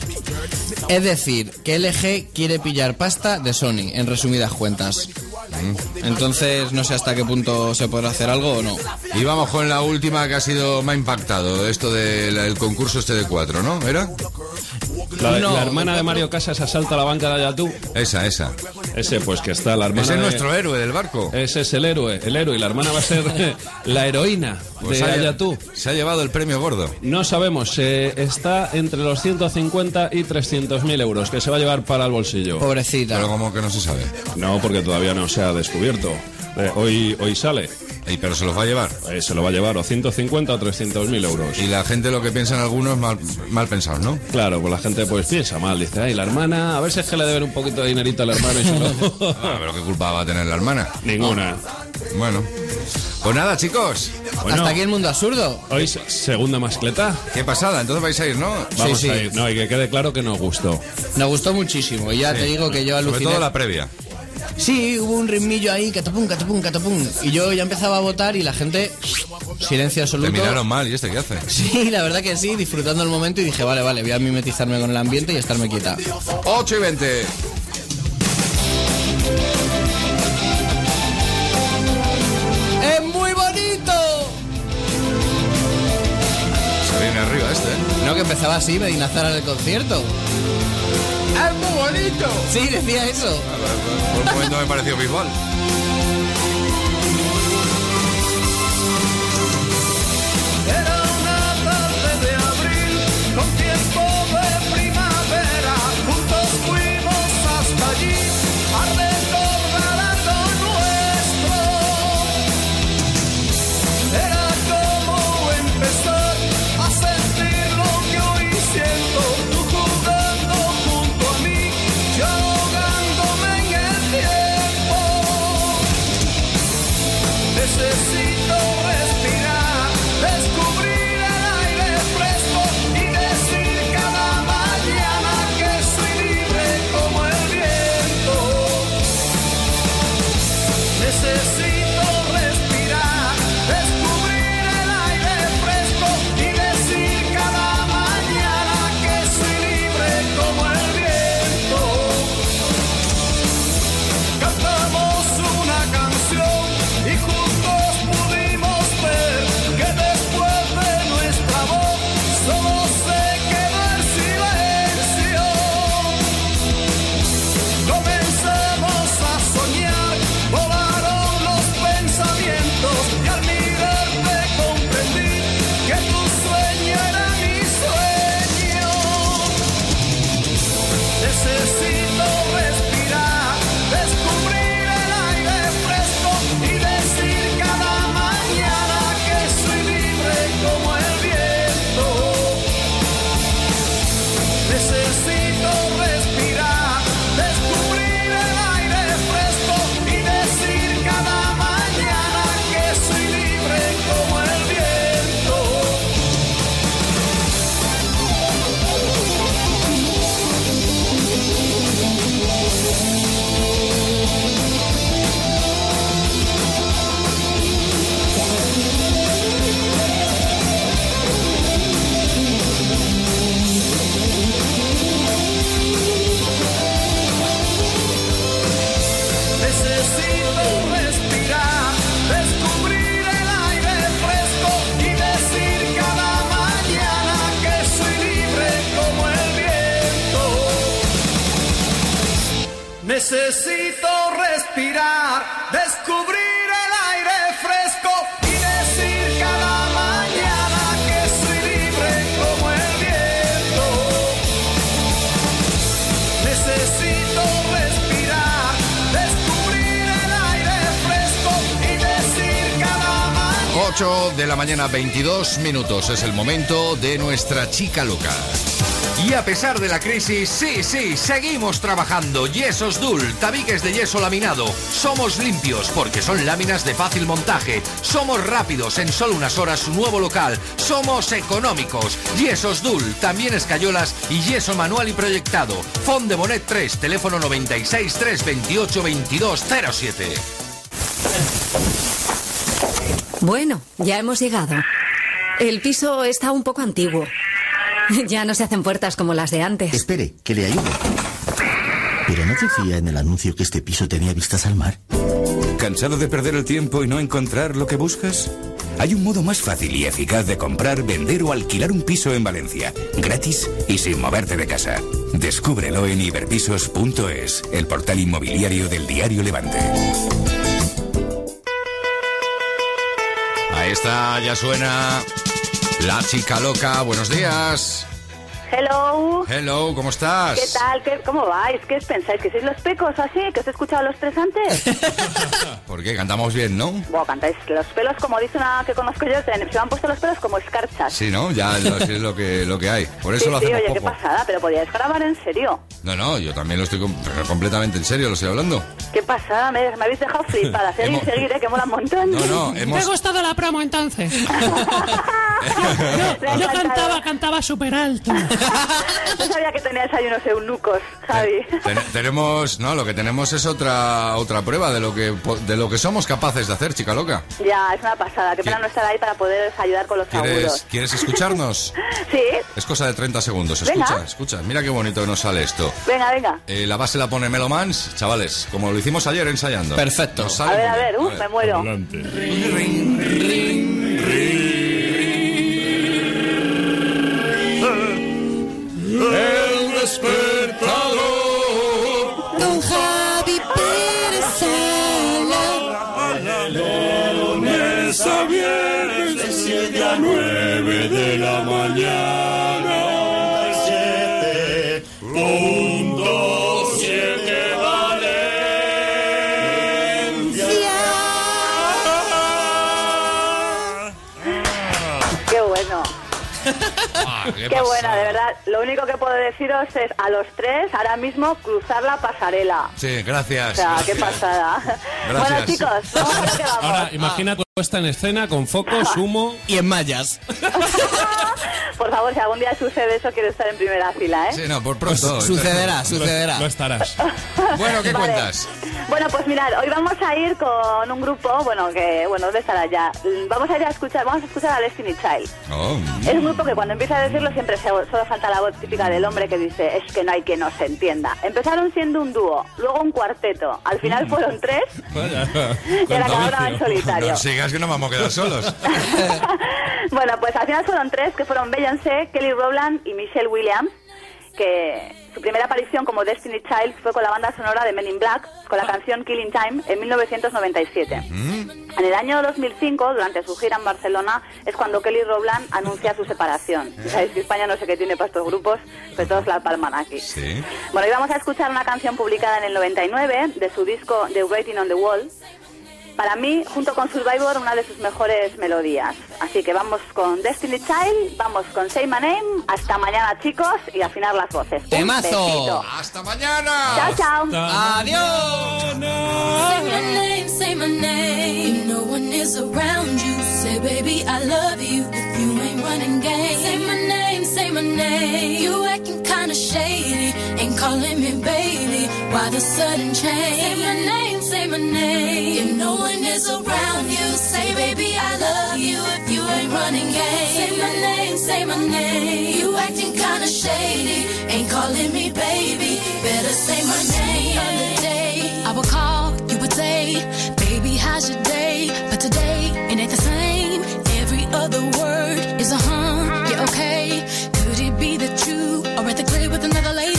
Es decir, que LG quiere pillar pasta de Sony, en resumidas cuentas. Entonces, no sé hasta qué punto se podrá hacer algo o no. Y vamos con la última que ha sido más impactado, esto del concurso este de cuatro, ¿no? ¿Era? La, No, la hermana de Mario Casas asalta la banca de Ayatú. Esa, esa. Ese, pues que está la hermana. Ese es de- nuestro héroe del barco. Ese es el héroe, el héroe. Y la hermana va a ser la heroína Pues de Ayatú. Se ha llevado el premio gordo. No sabemos, eh, está entre los 150 y 300 mil euros que se va a llevar para el bolsillo. Pobrecita. Pero como que no se sabe. No, porque todavía no se ha descubierto. Eh, hoy, hoy sale. Y pero se los va a llevar. Eh, se lo va a llevar o 150 o 300 mil euros. Y la gente lo que piensan algunos mal, mal pensados, ¿no? Claro, pues la gente pues piensa mal. Dice, ay, la hermana, a ver si es que le deben un poquito de dinerito al hermano y se lo... Ah, pero qué culpa va a tener la hermana. Ninguna. Bueno. Pues nada, chicos. Bueno, Hasta aquí el mundo absurdo. hoy se- segunda mascleta. Qué pasada. Entonces vais a ir, ¿no? Vamos sí. a ir. No, y que quede claro que nos gustó. Nos gustó muchísimo. Y ya te digo que yo Sobre aluciné. todo la previa. Sí, hubo un ritmillo ahí, catapum, catapum, catapum. Y yo ya empezaba a votar y la gente, silencio absoluto. Te miraron mal. ¿Y este qué hace? Sí, la verdad que sí, disfrutando el momento y dije, vale, vale, voy a mimetizarme con el ambiente y estarme quieta. 8 y 20. ¡Es muy bonito! Se viene arriba este, ¿eh? No, que empezaba así, Medina Zara en el concierto. ¡Es muy bonito! Sí, decía eso. Por un momento me pareció bisbal. Necesito respirar, descubrir el aire fresco y decir cada mañana que soy libre como el viento. Necesito respirar, descubrir el aire fresco y decir cada mañana. 8 de la mañana, 22 minutos. Es el momento de nuestra chica loca. Y a pesar de la crisis, sí, sí, seguimos trabajando. Yesos Dul, tabiques de yeso laminado. Somos limpios porque son láminas de fácil montaje. Somos rápidos, en solo unas horas nuevo local. Somos económicos. Yesos Dul, también escayolas y yeso manual y proyectado. Fond de Bonet 3, teléfono 96 328 2207. Bueno, ya hemos llegado. El piso está un poco antiguo. Ya no se hacen puertas como las de antes. Espere, que le ayude. Pero no decía en el anuncio que este piso tenía vistas al mar. ¿Cansado de perder el tiempo y no encontrar lo que buscas? Hay un modo más fácil y eficaz de comprar, vender o alquilar un piso en Valencia, gratis y sin moverte de casa. Descúbrelo en iberpisos.es, el portal inmobiliario del diario Levante. Ahí está, ya suena la chica loca. Buenos días. Hello. Hello, ¿cómo estás? ¿Qué tal? ¿Qué, ¿Cómo vais? ¿Qué pensáis? ¿Que sois los pecos así? ¿Que os he escuchado los tres antes? ¿Por qué? Cantamos bien, ¿no? Bueno, cantáis los pelos, como dice una que conozco yo, se me han puesto los pelos como escarchas. Sí, ¿no? Ya lo- es lo que, lo que hay. Por eso sí, lo sí, hacemos oye, qué poco. pasada, pero podíais grabar en serio. No, no, yo también lo estoy com- completamente en serio, lo estoy hablando. Qué pasada, me, me habéis dejado flipada. Seguir, Hemos- seguir, eh, que mola un montón. No, no, ¿Te ha hemos... gustado la promo entonces? Me ha Yo encantado. cantaba, cantaba súper alto. No sabía que teníais ahí unos eunucos, Javi. ten- tenemos, no, lo que tenemos es otra otra prueba de lo que de lo que somos capaces de hacer, chica loca. Ya, es una pasada. Qué pena no estar ahí para poder ayudar con los ¿Quieres, agudos. ¿quieres escucharnos? Sí, Es cosa de 30 segundos. Venga. Escucha, escucha. Mira qué bonito que nos sale esto. venga, venga. Eh, la base la pone Melomans, chavales, como lo hicimos ayer ensayando. Perfecto. A sale ver, muy a ver, uh, me muero. El despertador. Con Javi Pérez lunes a viernes de 7 a 9 de la mañana. Qué, pasa? buena, de verdad. Lo único que puedo deciros es a los tres ahora mismo cruzar la pasarela. Sí, gracias. O sea, qué pasada. Gracias. Bueno, chicos, vamos a lo que vamos. Ahora, imagina puesta en escena con focos, humo. Y en mallas. Por favor, si algún día sucede eso, quiero estar en primera fila, ¿eh? Sí, no, por pronto. Sucederá, Lo- sucederá. Lo estarás. Bueno, ¿qué Vale. cuentas? Bueno, pues mirad, hoy vamos a ir con un grupo, bueno, que, bueno, ¿dónde estará ya? Vamos a ir a escuchar, vamos a escuchar a Destiny Child. Oh, Es un grupo que cuando empieza a decirlo siempre se- solo falta la voz típica del hombre que dice es que no hay que nos entienda. Empezaron siendo un dúo, luego un cuarteto, al final fueron tres y ahora cada uno va en solitario. No sigas que no vamos a quedar solos. Bueno, pues al final fueron tres, que fueron Beyoncé, Kelly Rowland y Michelle Williams, que su primera aparición como Destiny Child fue con la banda sonora de Men in Black, con la canción Killing Time, en 1997. En el año 2005, durante su gira en Barcelona, es cuando Kelly Rowland anuncia su separación. Ya Sabéis que España no sé qué tiene para estos grupos, pero todos la palman aquí. Sí. Bueno, hoy vamos a escuchar una canción publicada en el 99 de su disco The Writing on the Wall. Para mí, junto con Survivor, una de sus mejores melodías. Así que vamos con Destiny Child, vamos con Say My Name. Hasta mañana, chicos, y afinar las voces. ¡Temazo! ¡Hasta mañana! Chao, chao. Adiós. Say my name, say my name. No one is around you, say baby I love you. If you ain't running game, say my name, say my name. You acting kinda shady, ain't calling me baby. Why the sudden change? Say my name, say my name. no one is around you. Say, baby, I love you if you ain't running game. Say my name, say my name. You acting kinda shady, ain't calling me baby. Better say my name. Other day, I would call, you would say, baby, how's your day? But today, it ain't the same. Every other word is a huh, yeah, okay. Could it be that you are at the grave with another lady?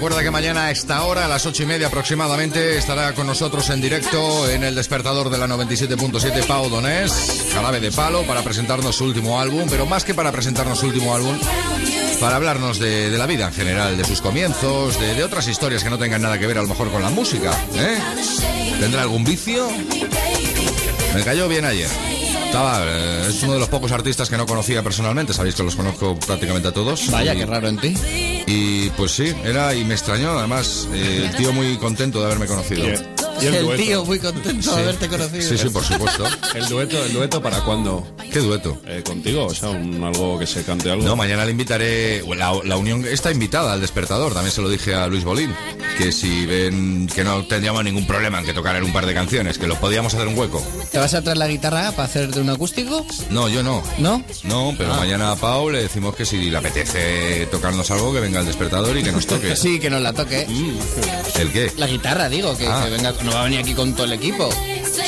Recuerda que mañana a esta hora, a las ocho y media aproximadamente, estará con nosotros en directo en el despertador de la 97.7 Pau Donés, Jarabe de Palo, para presentarnos su último álbum, pero más que para presentarnos su último álbum, para hablarnos de, la vida en general, de sus comienzos, de, otras historias que no tengan nada que ver a lo mejor con la música. ¿eh? ¿Tendrá algún vicio? Me cayó bien ayer. Estaba, eh, es uno de los pocos artistas que no conocía personalmente, sabéis que los conozco prácticamente a todos. Vaya, qué raro en ti. Y pues sí, era y me extrañó, además, eh, tío muy contento de haberme conocido. Y el el dueto. tío muy contento de Sí. haberte conocido. Sí, sí, por supuesto. ¿El dueto, el dueto para cuándo? ¿Qué dueto? Eh, ¿Contigo? O sea, un- algo que se cante algo. No, mañana le invitaré. La, la unión está invitada al despertador. También se lo dije a Luis Bolín. Que si ven que no tendríamos ningún problema en que tocaran un par de canciones, que los podíamos hacer un hueco. ¿Te vas a traer la guitarra para hacer de un acústico? No, yo no. ¿No? No, pero Ah. mañana a Pau le decimos que si le apetece tocarnos algo, que venga al despertador y que nos toque. Sí, que nos la toque. ¿El qué? La guitarra, digo, que, Ah. que venga, no va a venir aquí con todo el equipo.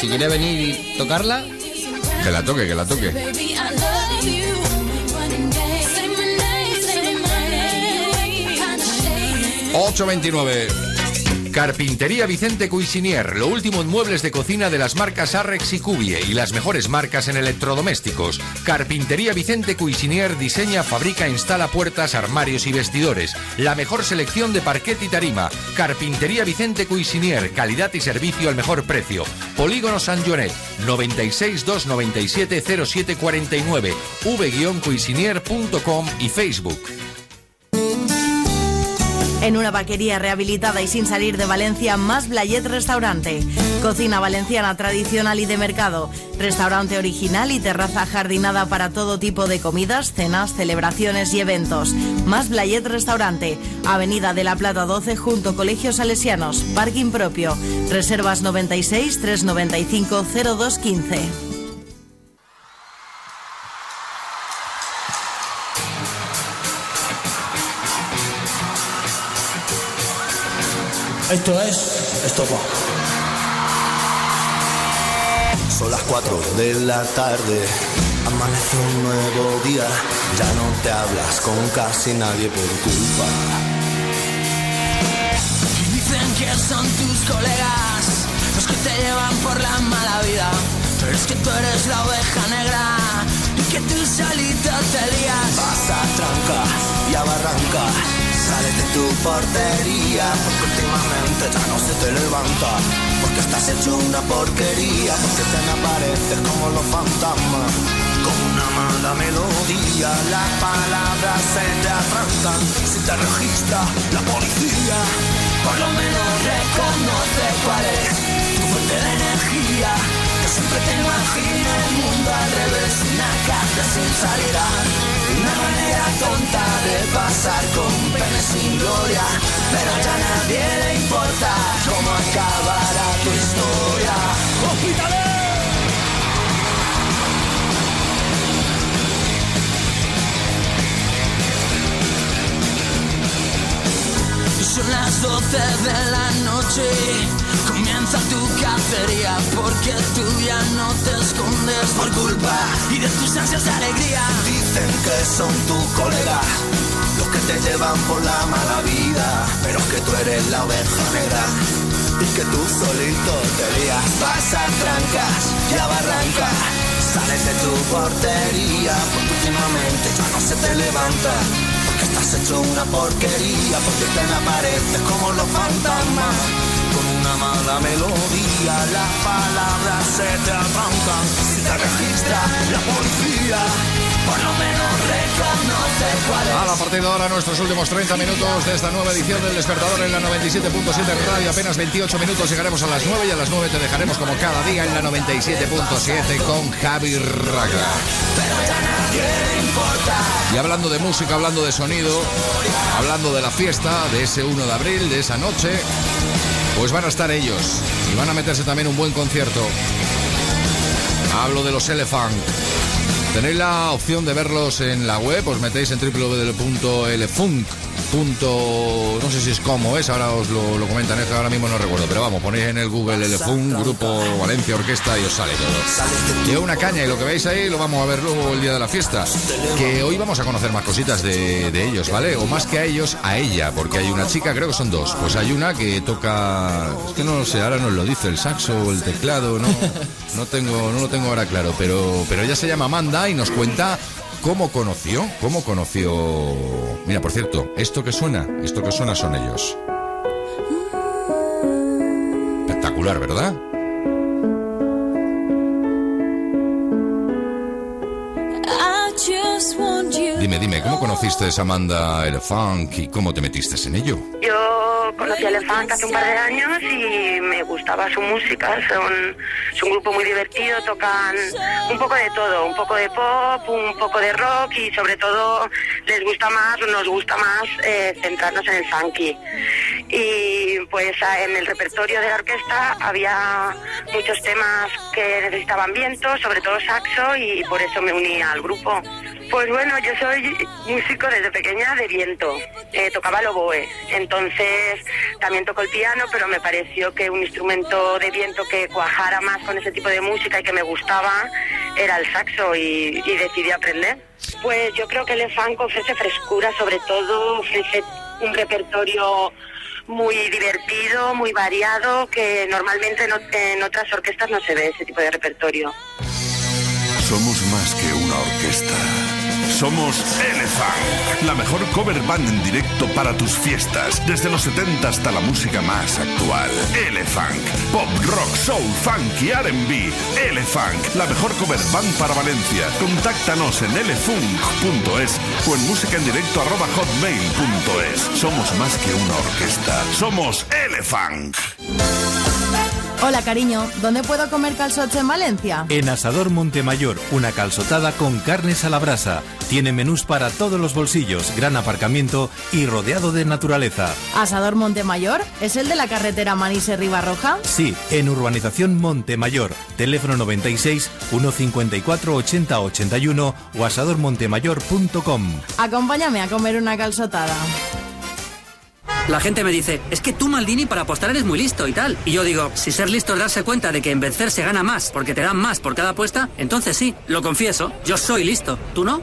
Si quiere venir y tocarla, Que la toque, que la toque. Baby, I love you. Say my name, say my name. 829. Carpintería Vicente Cuisinier, lo último en muebles de cocina de las marcas Arrex y Cubie y las mejores marcas en electrodomésticos. Carpintería Vicente Cuisinier diseña, fabrica, instala puertas, armarios y vestidores. La mejor selección de parquet y tarima. Carpintería Vicente Cuisinier, calidad y servicio al mejor precio. Polígono San Joanet, 96 297 0749, v-cuisinier.com y Facebook. En una vaquería rehabilitada y sin salir de Valencia, más Blayet Restaurante. Cocina valenciana tradicional y de mercado. Restaurante original y terraza jardinada para todo tipo de comidas, cenas, celebraciones y eventos. Más Blayet Restaurante. Avenida de la Plata 12 junto Colegios Salesianos. Parking propio. Reservas 96 395 0215. Esto es Estopa. Son las 4 de la tarde, amanece un nuevo día, ya no te hablas con casi nadie por culpa. Y dicen que son tus colegas los que te llevan por la mala vida. Pero es que tú eres la oveja negra y que tú solito te lías. Vas a tranca y a barranca, sales de tu portería, porque últimamente ya no se te levanta, porque estás hecho una porquería, porque te me apareces como los fantasmas. Con una mala melodía, las palabras se te atrancan, si te registra la policía, Por lo menos reconoce cuál es tu fuente de energía. Que siempre te imagina el mundo al revés, una calle sin salida. Una manera tonta de pasar con pena y sin gloria. Pero ya nadie le importa cómo acabará tu historia. ¡Hospitales! Son las 12 de la noche, comienza tu cacería porque tú ya no te escondes por culpa y de tus ansias de alegría. Dicen que son tus colegas los que te llevan por la mala vida, pero que tú eres la oveja negra y que tú solito te lías. Vas trancas y a barrancas, sales de tu portería, porque últimamente ya no se te levanta. Estás hecho una porquería, porque te apareces como los fantasmas. Con una mala melodía, las palabras se te arrancan. Si te registra la policía, por lo menos reconoce cuál es. A la partir de ahora, nuestros últimos 30 minutos de esta nueva edición del Despertador en la 97.7 Radio. Apenas 28 minutos llegaremos a las 9 y a las 9 te dejaremos como cada día en la 97.7 con Javi Raga. Y hablando de música, hablando de sonido, hablando de la fiesta, de ese 1 de abril, de esa noche, pues van a estar ellos y van a meterse también un buen concierto. Hablo de los Elephant. Tenéis la opción de verlos en la web, os metéis en www.elefunk punto, no sé si es como es, ahora os lo, comentan, que ahora mismo no recuerdo, pero vamos, ponéis en el Google Elefun, Grupo Valencia Orquesta y os sale todo. Lleva una caña y lo que veis ahí lo vamos a ver luego el día de la fiesta. Que hoy vamos a conocer más cositas de, de ellos, ¿vale? O más que a ellos, a ella, porque hay una chica, creo que son dos. Pues hay una que toca, es que no lo sé, ahora nos lo dice, el saxo o el teclado, no, no tengo, no lo tengo ahora claro, pero, pero ella se llama Amanda y nos cuenta cómo conoció, cómo conoció. Mira, por cierto, esto que suena, esto que suena son ellos. Espectacular, ¿verdad? Dime, dime, ¿cómo conociste a Amanda el funk y cómo te metiste en ello? Yo conocí a Elefant hace un par de años y me gustaba su música. Son, es un grupo muy divertido, tocan un poco de todo, un poco de pop, un poco de rock y sobre todo les gusta más, nos gusta más eh, centrarnos en el funky. Y pues a- en el repertorio de la orquesta había muchos temas que necesitaban viento, sobre todo saxo y por eso me uní al grupo. Pues bueno, yo soy músico desde pequeña de viento, eh, tocaba el oboe, entonces también toco el piano, pero me pareció que un instrumento de viento que cuajara más con ese tipo de música y que me gustaba era el saxo y, decidí aprender. Pues yo creo que el funk ofrece frescura, sobre todo ofrece un repertorio muy divertido, muy variado, que normalmente en, en otras orquestas no se ve ese tipo de repertorio. Somos más que una orquesta. Somos Elefant, la mejor cover band en directo para tus fiestas, desde los 70 hasta la música más actual. Elefant, pop, rock, soul, funk y R&B. Elefant, la mejor cover band para Valencia. Contáctanos en elefunk.es o en música en directo arroba hotmail.es. Somos más que una orquesta. Somos Elefant. Hola cariño, ¿dónde puedo comer calzots en Valencia? En Asador Montemayor, una calzotada con carnes a la brasa. Tiene menús para todos los bolsillos, gran aparcamiento y rodeado de naturaleza. Asador Montemayor, ¿es el de la carretera Manise Ribarroja? Sí, en Urbanización Montemayor. Teléfono 96 154 80 81 o asadormontemayor.com. Acompáñame a comer una calzotada. La gente me dice, es que tú, Maldini, para apostar eres muy listo y tal. Y yo digo, si ser listo es darse cuenta de que en vencer se gana más, porque te dan más por cada apuesta, entonces sí, lo confieso, yo soy listo. ¿Tú no?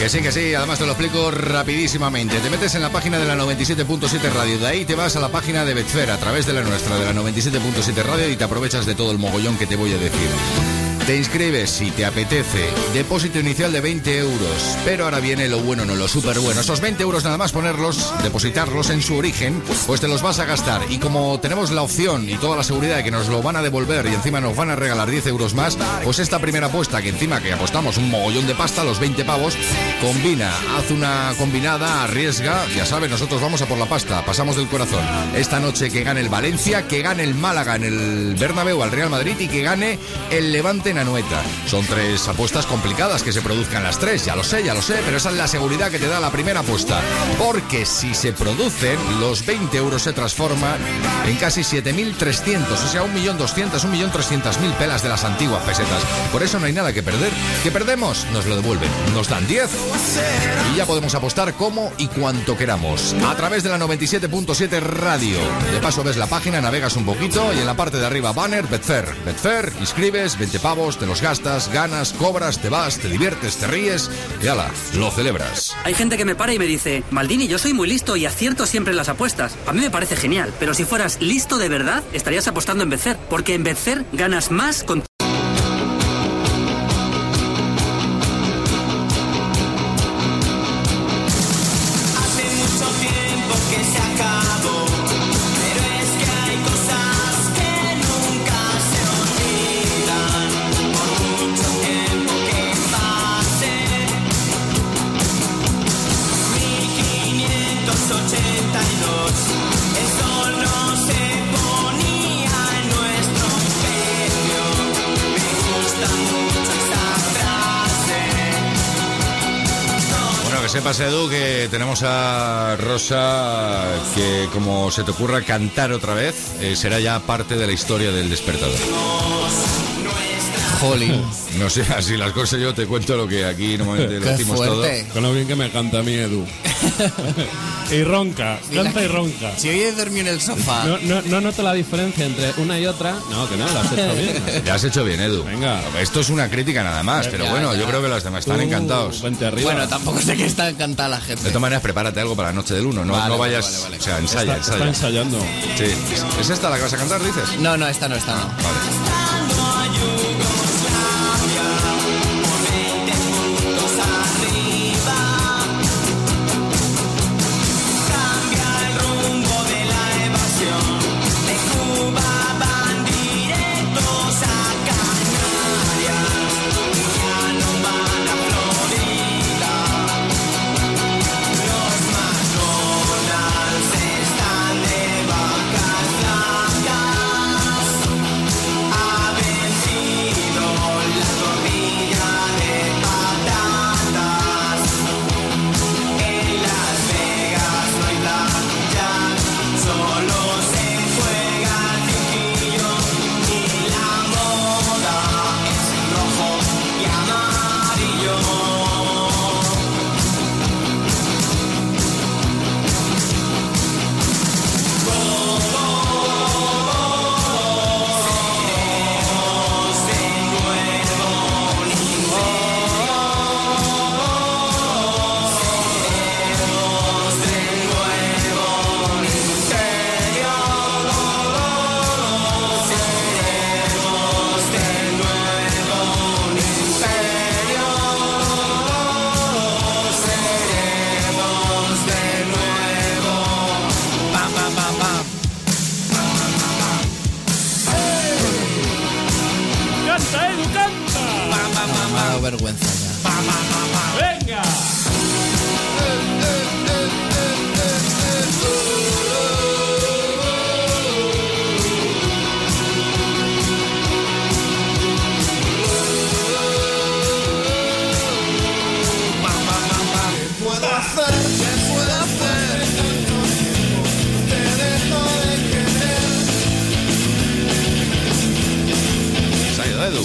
Que sí, que sí, además te lo explico rapidísimamente. Te metes en la página de la 97.7 Radio, de ahí te vas a la página de Betfair a través de la nuestra, de la 97.7 Radio y te aprovechas de todo el mogollón que te voy a decir. Te inscribes si te apetece. Depósito inicial de 20 euros. Pero ahora viene lo bueno, no lo súper bueno. Esos 20 euros nada más ponerlos, depositarlos en su origen, pues te los vas a gastar. Y como tenemos la opción y toda la seguridad de que nos lo van a devolver y encima nos van a regalar 10 euros más, pues esta primera apuesta que encima que apostamos un mogollón de pasta, los 20 pavos, combina, haz una combinada, arriesga. Ya sabes, nosotros vamos a por la pasta, pasamos del corazón. Esta noche que gane el Valencia, que gane el Málaga en el Bernabéu al Real Madrid y que gane el Levante en Anoeta. Son tres apuestas complicadas que se produzcan las tres, ya lo sé, ya lo sé, pero esa es la seguridad que te da la primera apuesta. Porque si se producen, los 20 euros se transforman en casi 7.300, o sea, 1.200.000, 1.300.000 pelas de las antiguas pesetas. Por eso no hay nada que perder. ¿Qué perdemos? Nos lo devuelven. Nos dan 10 y ya podemos apostar como y cuanto queramos. A través de la 97.7 Radio. De paso ves la página, navegas un poquito y en la parte de arriba banner, Betfair. Betfair, inscribes, 20 pavos, te los gastas, ganas, cobras, te vas, te diviertes, te ríes y ala, lo celebras. Hay gente que me para y me dice, Maldini, yo soy muy listo y acierto siempre en las apuestas. A mí me parece genial, pero si fueras listo de verdad, estarías apostando en vencer, porque en vencer ganas más con... que tenemos a Rosa, que como se te ocurra cantar otra vez, eh, será ya parte de la historia del despertador. Jolín. No sé, así las cosas yo te cuento lo que aquí normalmente lo decimos todo. Con lo bien que me canta a mí, Edu. y ronca, canta y ronca. Si hoy he dormido en el sofá. No, no, no noto la diferencia entre una y otra. No, que no, lo has hecho bien. Ya has hecho bien, Edu. Venga. Esto es una crítica nada más, pero Ya, bueno, ya. yo creo que los demás están Tú, encantados. Bueno, tampoco sé que está encantada la gente. De todas maneras, prepárate algo para la noche del uno. No, Vale, no vayas. vale, vale. O sea, ensaya, está, está ensaya. ensayando. Sí. ¿Es- ¿Es esta la que vas a cantar, dices? No, no, esta no, esta no. Vale.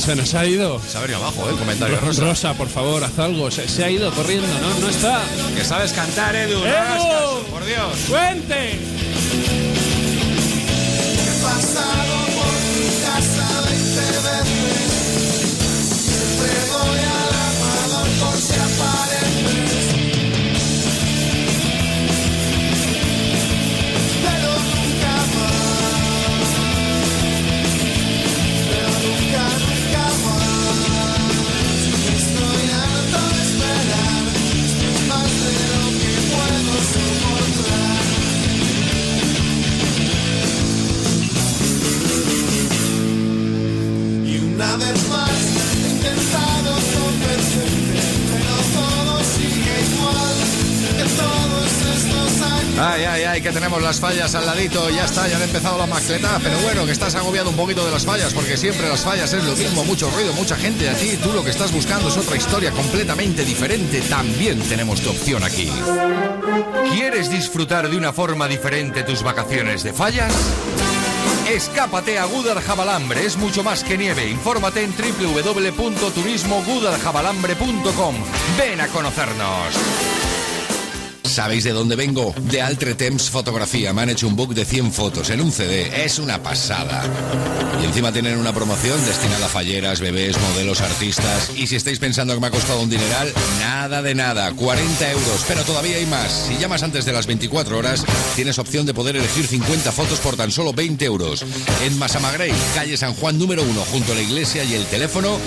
Se nos ha ido. Se ha venido abajo, ¿eh? El comentario Rosa. rosa. por favor, haz algo. Se, se ha ido corriendo, ¿no? No está. Que sabes cantar, Edu. por Dios. ¡Cuente! Ay, ay, ay, que tenemos las fallas al ladito. Ya está, ya han empezado la macleta. Pero bueno, que estás agobiado un poquito de las fallas, porque siempre las fallas es lo mismo. Mucho ruido, mucha gente aquí. Tú lo que estás buscando es otra historia completamente diferente. También tenemos tu opción aquí. ¿Quieres disfrutar de una forma diferente tus vacaciones de fallas? Escápate a Guadaljabalambre, es mucho más que nieve. Infórmate en www.turismoguadaljabalambre.com. Ven a conocernos. ¿Sabéis de dónde vengo? De Altretemps Fotografía. Me han hecho un book de 100 fotos en un CD. Es una pasada. Y encima tienen una promoción destinada a falleras, bebés, modelos, artistas. Y si estáis pensando que me ha costado un dineral, nada de nada. 40 euros. Pero todavía hay más. Si llamas antes de las 24 horas, tienes opción de poder elegir 50 fotos por tan solo 20 euros. En Masamagrey, calle San Juan número 1, junto a la iglesia y el teléfono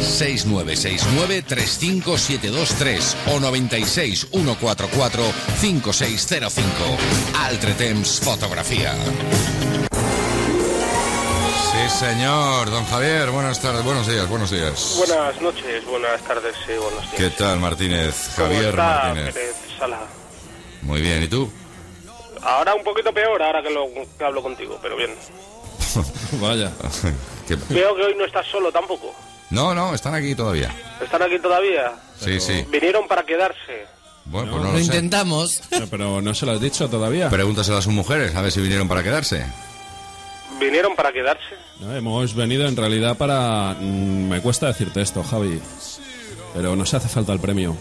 6969-35723 o 96 144 5605. Altretemps Fotografía. Sí, señor. Don Javier, buenas tardes, buenos días, buenos días. Buenas noches, buenas tardes y buenos días. ¿Qué tal, Martínez? ¿Cómo Javier está Martínez. Pérez Sala? Muy bien, ¿y tú? Ahora un poquito peor, ahora que, lo, que hablo contigo, pero bien. Vaya. ¿Qué- Veo que hoy no estás solo tampoco. No, no, están aquí todavía. ¿Están aquí todavía? Sí, sí. Vinieron para quedarse. Bueno, pues no Lo lo sé. intentamos. Pero no se lo has dicho todavía. Pregúntaselo a sus mujeres, a ver si vinieron para quedarse. ¿Vinieron para quedarse? No, hemos venido en realidad para... mm, Me cuesta decirte esto, Javi. Pero nos hace falta el premio.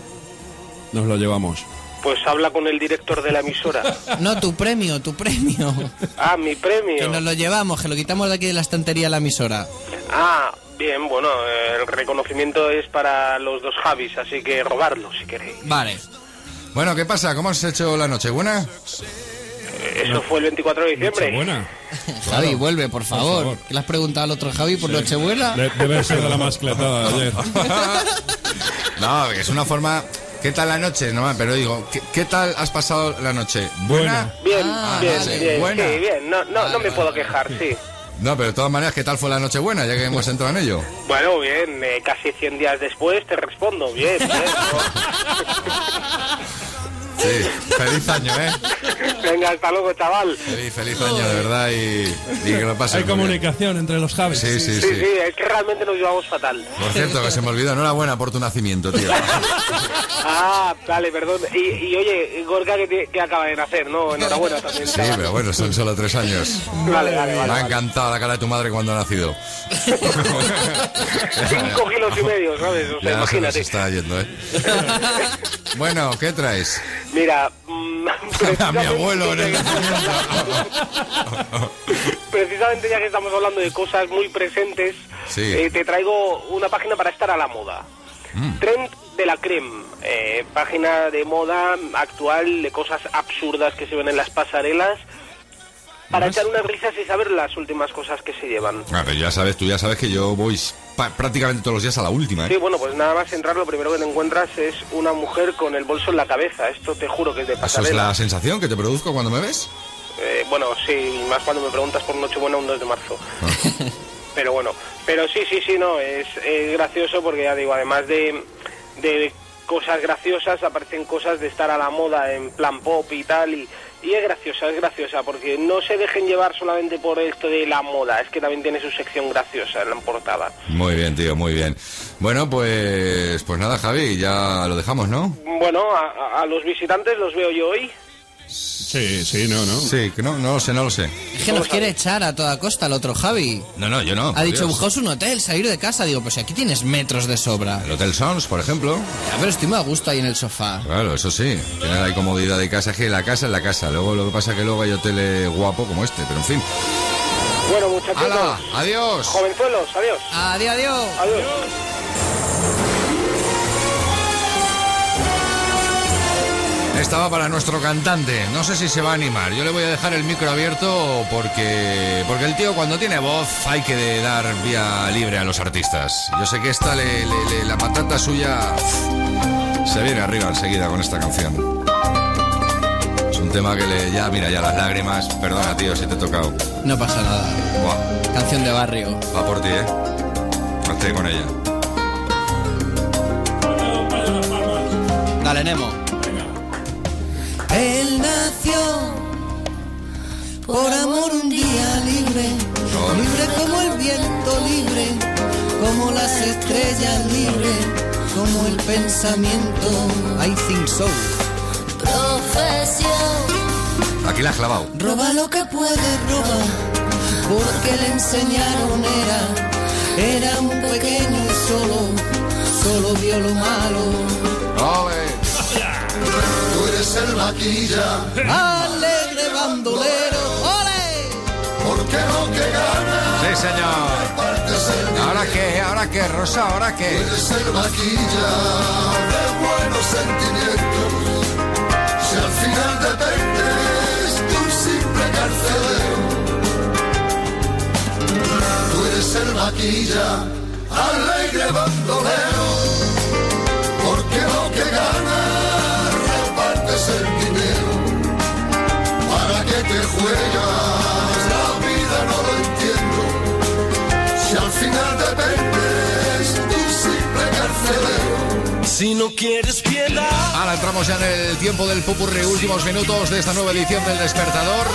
Nos lo llevamos. Pues habla con el director de la emisora. No, tu premio, tu premio. Ah, mi premio. Que nos lo llevamos, que lo quitamos de aquí de la estantería a la emisora. Ah, bien, bueno, eh, el reconocimiento es para los dos Javis, así que robarlo si queréis. Vale. Bueno, ¿qué pasa? ¿Cómo has hecho la noche? ¿Buena? Eso fue el 24 de diciembre. Buena. Javi, vuelve, por favor. favor. ¿Qué le has preguntado al otro Javi por Nochebuena? De- debe ser de la mascletada de ayer. No, es una forma... ¿Qué tal la noche? No, pero digo, ¿qué, qué tal has pasado la noche? ¿Buena? Bien, Ah, bien, vale. bien, Buena. sí, bien. No, no, no me puedo quejar, sí. No, pero de todas maneras, ¿qué tal fue la noche buena? Ya que hemos entrado en ello. Bueno, bien, eh, casi 100 días después te respondo. Bien, bien. Sí, feliz año, ¿eh? Venga, hasta luego, chaval. Feliz, feliz año, de verdad, y, y que lo pases Hay muy bien. comunicación entre los Javis. Sí, sí, Sí, sí. sí, es que realmente nos llevamos fatal. Por cierto, que se me olvidó, enhorabuena por tu nacimiento, tío. Ah, vale, perdón. Y, y oye, Gorka que, te- que acaba de nacer, ¿no? Enhorabuena también. Sí, pero bueno, son solo tres años. Vale, vale, Me vale. ha vale. encantado la cara de tu madre cuando ha nacido. Cinco kilos y medio, ¿sabes? O sea, Ya se nos imagínate. está yendo, ¿eh? Bueno, ¿qué traes? Mira, mm, A mi abuelo en el precisamente ya que estamos hablando de cosas muy presentes, Sí. eh, te traigo una página para estar a la moda. Mm. Trend de la creme, eh, página de moda actual de cosas absurdas que se ven en las pasarelas para echar unas risas y saber las últimas cosas que se llevan. Ah, pero ya sabes, tú ya sabes que yo voy prácticamente todos los días a la última, Sí, ¿eh? bueno, pues nada más entrar lo primero que te encuentras es una mujer con el bolso en la cabeza. Esto te juro que es de ¿Eso es pasarela. la sensación que te produzco cuando me ves? Eh, bueno, sí, más cuando me preguntas por Nochebuena un 2 de marzo. pero bueno, pero sí, sí, sí, no, es, es gracioso porque ya digo, además de, de cosas graciosas, aparecen cosas de estar a la moda en plan pop y tal, y, y es graciosa, es graciosa, porque no se dejen llevar solamente por esto de la moda, es que también tiene su sección graciosa en la portada. Muy bien, tío, muy bien. Bueno, pues pues nada, Javi, ya lo dejamos, ¿no? Bueno, a, a- a los visitantes los veo yo hoy. Sí, sí, no, no. Sí, que no, no lo sé, no lo sé. Es que nos quiere echar a toda costa el otro Javi. No, no, yo no. Ha dicho, buscaos un hotel, salir de casa. Digo, pues si aquí tienes metros de sobra. El Hotel Sons, por ejemplo. Ya, pero estoy muy a gusto ahí en el sofá. Claro, eso sí. Tienes la comodidad de casa, es que la casa es la casa. Luego lo que pasa es que luego hay hoteles guapos como este, pero en fin. Bueno, muchachos. ¡Hala! ¡Adiós! Jovenzuelos, adiós. Adiós, adiós. Adiós. Estaba para nuestro cantante. No sé si se va a animar. Yo le voy a dejar el micro abierto porque porque el tío cuando tiene voz hay que dar vía libre a los artistas. Yo sé que esta le, le- le- la patata suya se viene arriba enseguida con esta canción. Es un tema que le ya mira ya las lágrimas. Perdona tío si te he tocado. No pasa nada. Buah, Canción de barrio. va por ti, eh. Hazte con ella. Dale, Nemo. Él nació por amor un día libre, libre como el viento libre, como las estrellas libre, como el pensamiento. I think so. Profesión, Aquí la has clavado. roba lo que puede robar, porque le enseñaron era, era muy pequeño y solo, solo vio lo malo. ¡Ole! Eres el vaquilla, alegre bandolero, ¡ole! Porque lo que gana Sí, señor. ¿Ahora qué? ¿Ahora qué, Rosa? ¿Ahora qué? Eres el vaquilla de buenos sentimientos. Si al final dependes de un simple carcelero, tú eres el vaquilla, alegre bandolero, porque lo que ganas el dinero. ¿Para qué te juegas? La vida no lo entiendo. Si al final dependes de un simple carcelero. Si no quieres piedad. Ahora entramos ya en el tiempo del pupurri, últimos minutos de esta nueva edición del Despertador.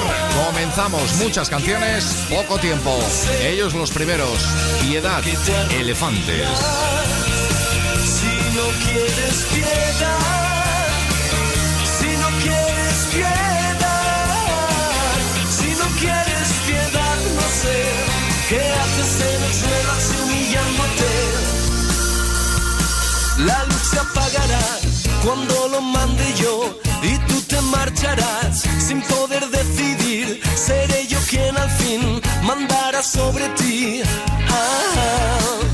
Comenzamos muchas canciones, poco tiempo. Ellos los primeros, Piedad, Elefantes. Si no quieres piedad, si no quieres piedad, no noches en el suelo humillándote. La luz se apagará cuando lo mande yo y tú te marcharás sin poder decidir. Seré yo quien al fin mandará sobre ti. Ah.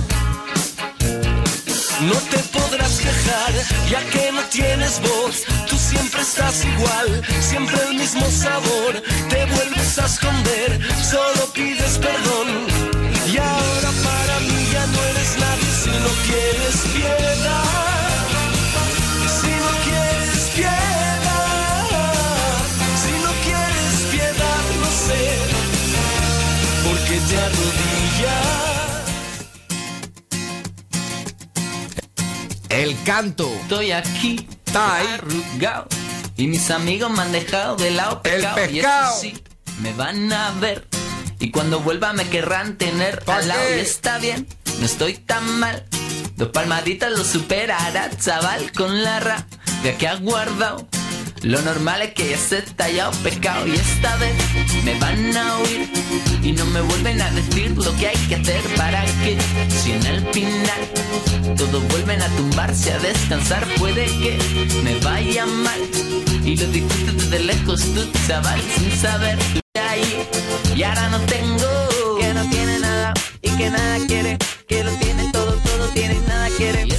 No te podrás quejar, ya que no tienes voz. Tú siempre estás igual, siempre el mismo sabor. Te vuelves a esconder, solo pides perdón. Y ahora para mí ya no eres nadie si no quieres piedad. El canto. Estoy aquí, arrugado. Y mis amigos me han dejado de lado pecado. Y eso pescado. sí, me van a ver. Y cuando vuelva me querrán tener al lado. qué? Y está bien, no estoy tan mal. Dos palmaditas lo superará, chaval, con la rabia que ha guardado. Lo normal es que ya se haya pecado y esta vez me van a oír. Y no me vuelven a decir lo que hay que hacer para que si en el final todos vuelven a tumbarse a descansar puede que me vaya mal. Y lo disfrutes desde lejos tú chaval sin saber que hay. Y ahora no tengo que no tiene nada y que nada quiere que lo tiene todo todo tiene nada quiere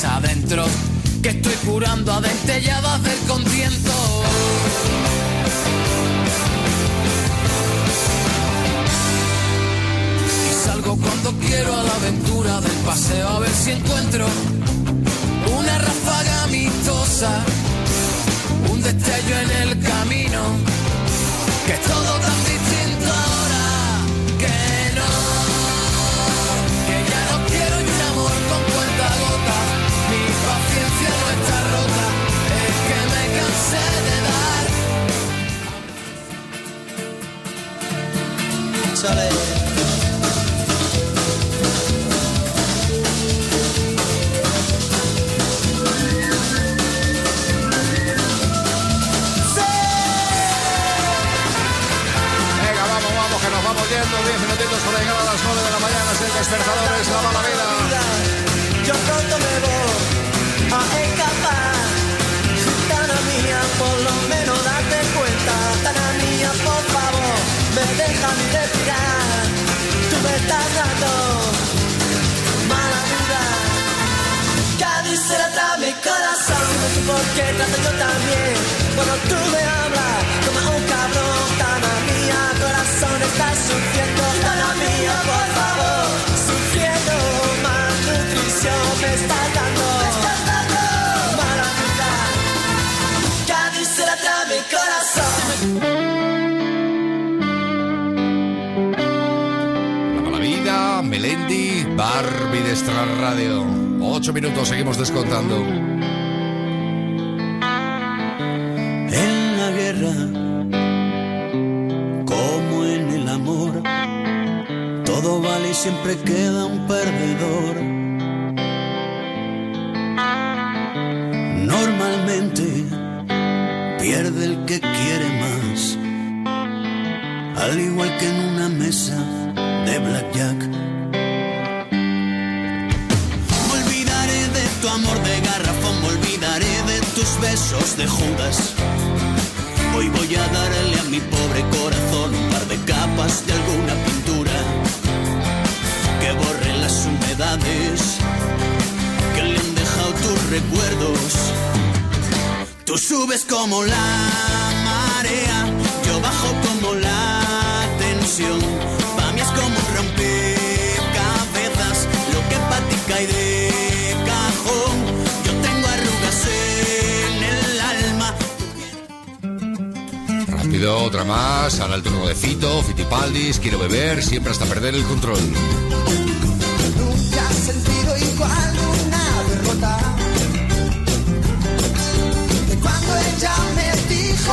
conflicto el control. Nunca he sentido igual una derrota. Que cuando ella me dijo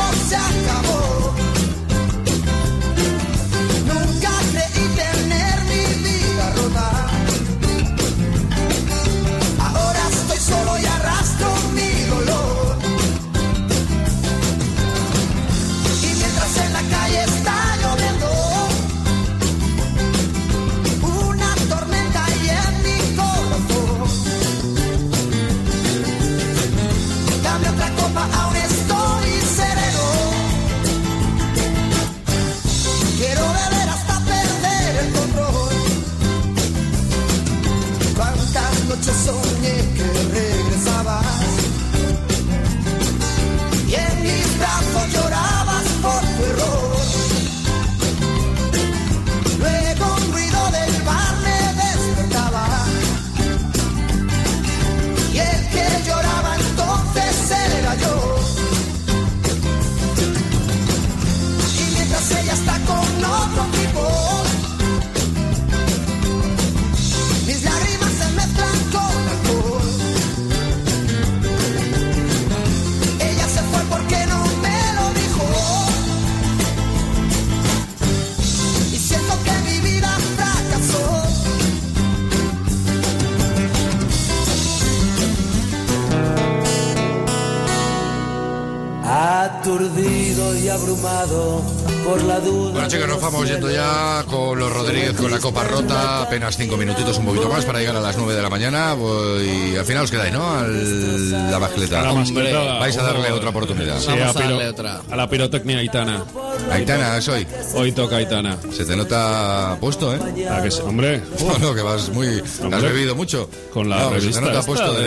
abrumado por la duda. Bueno chicos, nos vamos yendo ya con los Rodríguez con la copa rota, apenas cinco minutitos, un poquito más para llegar a las 9 de la mañana y al final os quedáis, ¿no? Al, la mascleta. A. Vais a darle otra oportunidad. Sí, a, piro- a la pirotecnia Aitana. Aitana, es hoy. Hoy toca Aitana. Se te nota puesto, ¿eh? Ah, que sí, hombre. No, no, que vas muy... Has Hombre. bebido mucho. Con la No, que se revista te nota puesto de...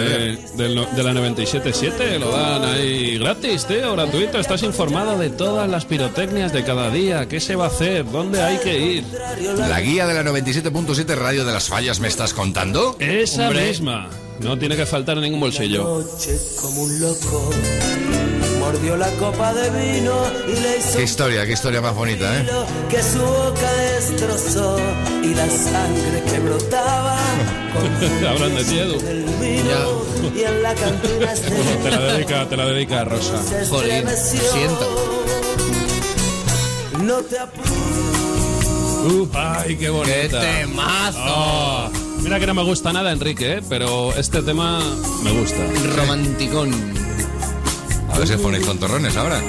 de, de la 97.7 lo dan ahí gratis, tío, gratuito. Estás informado de todas las pirotecnias de cada día. ¿Qué se va a hacer? ¿Dónde hay que ir? La guía de la 97.7 Radio de las Fallas, ¿me estás contando? Esa Hombre. misma. No tiene que faltar en ningún bolsillo. Noche como un loco. Mordió la copa de vino y le hizo Qué historia, qué historia más bonita, ¿eh? que su boca destrozó y la sangre que brotaba Hablan de del vino y en la cantina Te la dedica, te la dedica a Rosa. se estremeció. No te apures. Uh, ay, qué bonita. ¡Qué temazo! Oh, mira que no me gusta nada, Enrique, ¿eh? pero este tema me gusta. Romanticón. A ver si os ponéis tontorrones ahora.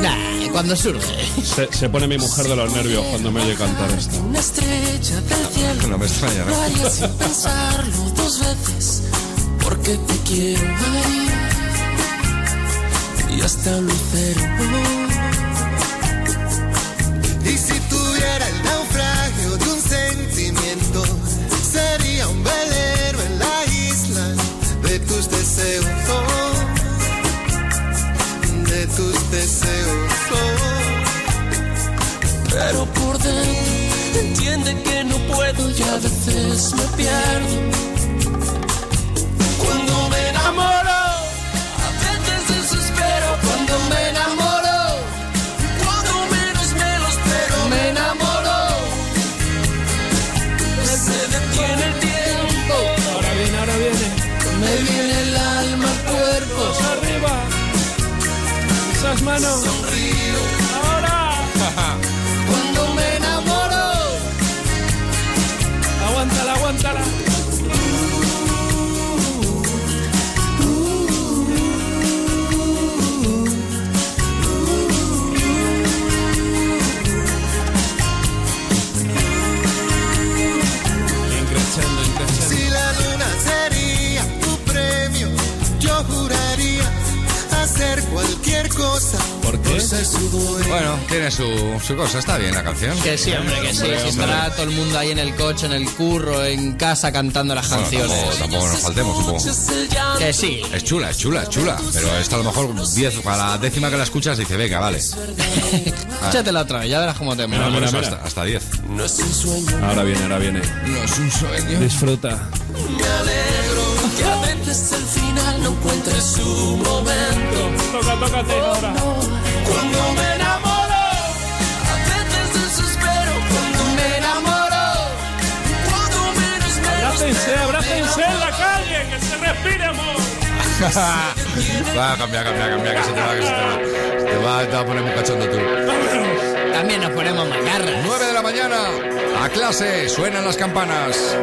Nah, cuando surge. Se, se pone mi mujer de los nervios cuando me oye cantar esto. Una estrella del cielo. No me extraña, ¿no? sin pensarlo dos veces. Porque te quiero ahí. Y hasta un lucero. Pero por dentro entiende que no puedo y a veces me pierdo. Cuando me enamoro, a veces desespero. Cuando me enamoro, cuando menos me lo espero, me enamoro. Se detiene el tiempo. Ahora viene, ahora viene. Me viene el alma al cuerpo. arriba. Esas manos. Sonrío. Si la luna sería tu premio, yo juraría hacer cualquier cosa. Dueño. Bueno, tiene su, su cosa, está bien la canción. Que sí, hombre, que sí. Si estará todo el mundo ahí en el coche, en el curro, en casa cantando las Bueno, canciones. tampoco, tampoco nos faltemos, supongo. Que sí. Es chula, es chula, es chula. Pero esta a lo mejor 10, a la décima que la escuchas dice, venga, vale. Échatela otra vez, ya verás cómo te Mira, eso hasta, hasta 10. No es un sueño. Ahora viene, ahora viene. No es un sueño. Disfruta. Me alegro que a veces el final no encuentre su momento. Toca, tócate ahora. Cuando me enamoro, a. Cuando me enamoro, cuando menos me enamoro. Abrácense, abrácense en la calle, que se respire amor. Va a cambiar, cambia, cambia, que se te va, que se te va. Te va a poner un cachondo tú. También nos ponemos mangarras. Nueve de la mañana, a clase, suenan las campanas.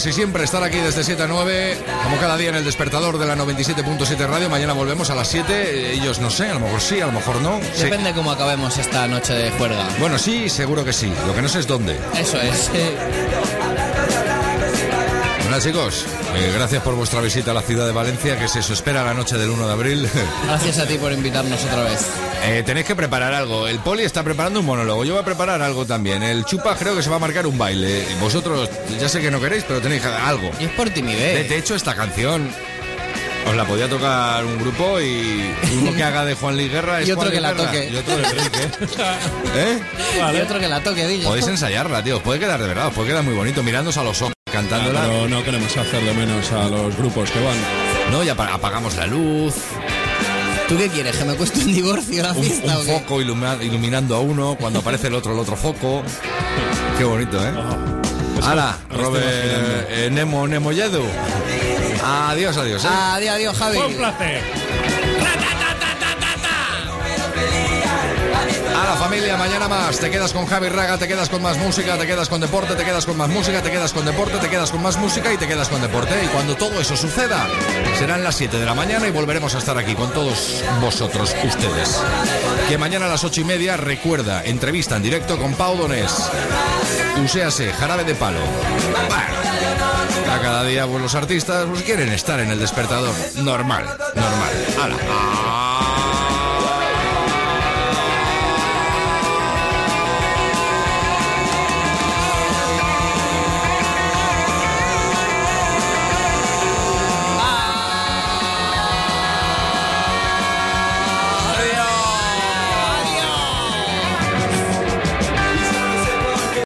Casi siempre, estar aquí desde 7 a 9, como cada día en el despertador de la 97.7 Radio. Mañana volvemos a las 7. Ellos no sé, a lo mejor sí, a lo mejor no. Sí. Depende cómo acabemos esta noche de juerga. Bueno, sí, seguro que sí. Lo que no sé es dónde. Eso es. Bueno, chicos, eh, gracias por vuestra visita a la ciudad de Valencia, que se os espera la noche del 1 de abril. Gracias a ti por invitarnos otra vez. Eh, tenéis que preparar algo. El Poli está preparando un monólogo. Yo voy a preparar algo también. El Chupa creo que se va a marcar un baile. Vosotros, ya sé que no queréis, pero tenéis algo. Y es por De, timidez. de hecho, esta canción os la podía tocar un grupo y uno que haga de Juan Luis Guerra es Y otro Juan que la Guerra, toque. Y otro de Enrique. ¿Eh? Y otro que la toque, digo. Podéis ensayarla, tío. Os puede quedar de verdad. Os puede quedar muy bonito mirándose a los ojos, cantándola. Pero no queremos hacer de menos a los grupos que van. No, ya apa- apagamos la luz. ¿Tú qué quieres? ¿Que me cueste un divorcio la fiesta un o qué? foco iluma- iluminando a uno, cuando aparece el otro, el otro foco. Qué bonito, ¿eh? Hala, estoy Robert, eh, Nemo, Nemo Yedu. Adiós, adiós, ¿eh? Adiós, adiós, Javi. Un placer. A la familia, mañana más. Te quedas con Javi Raga, te quedas con más música, te quedas con deporte, te quedas con más música, te quedas con deporte, te quedas con más música y te quedas con deporte. Y cuando todo eso suceda, serán las 7 de la mañana y volveremos a estar aquí con todos vosotros, ustedes. Que mañana a las 8 y media, recuerda, entrevista en directo con Pau Donés. Uséase, jarabe de palo. A cada día pues, los artistas pues, quieren estar en el despertador. Normal, normal.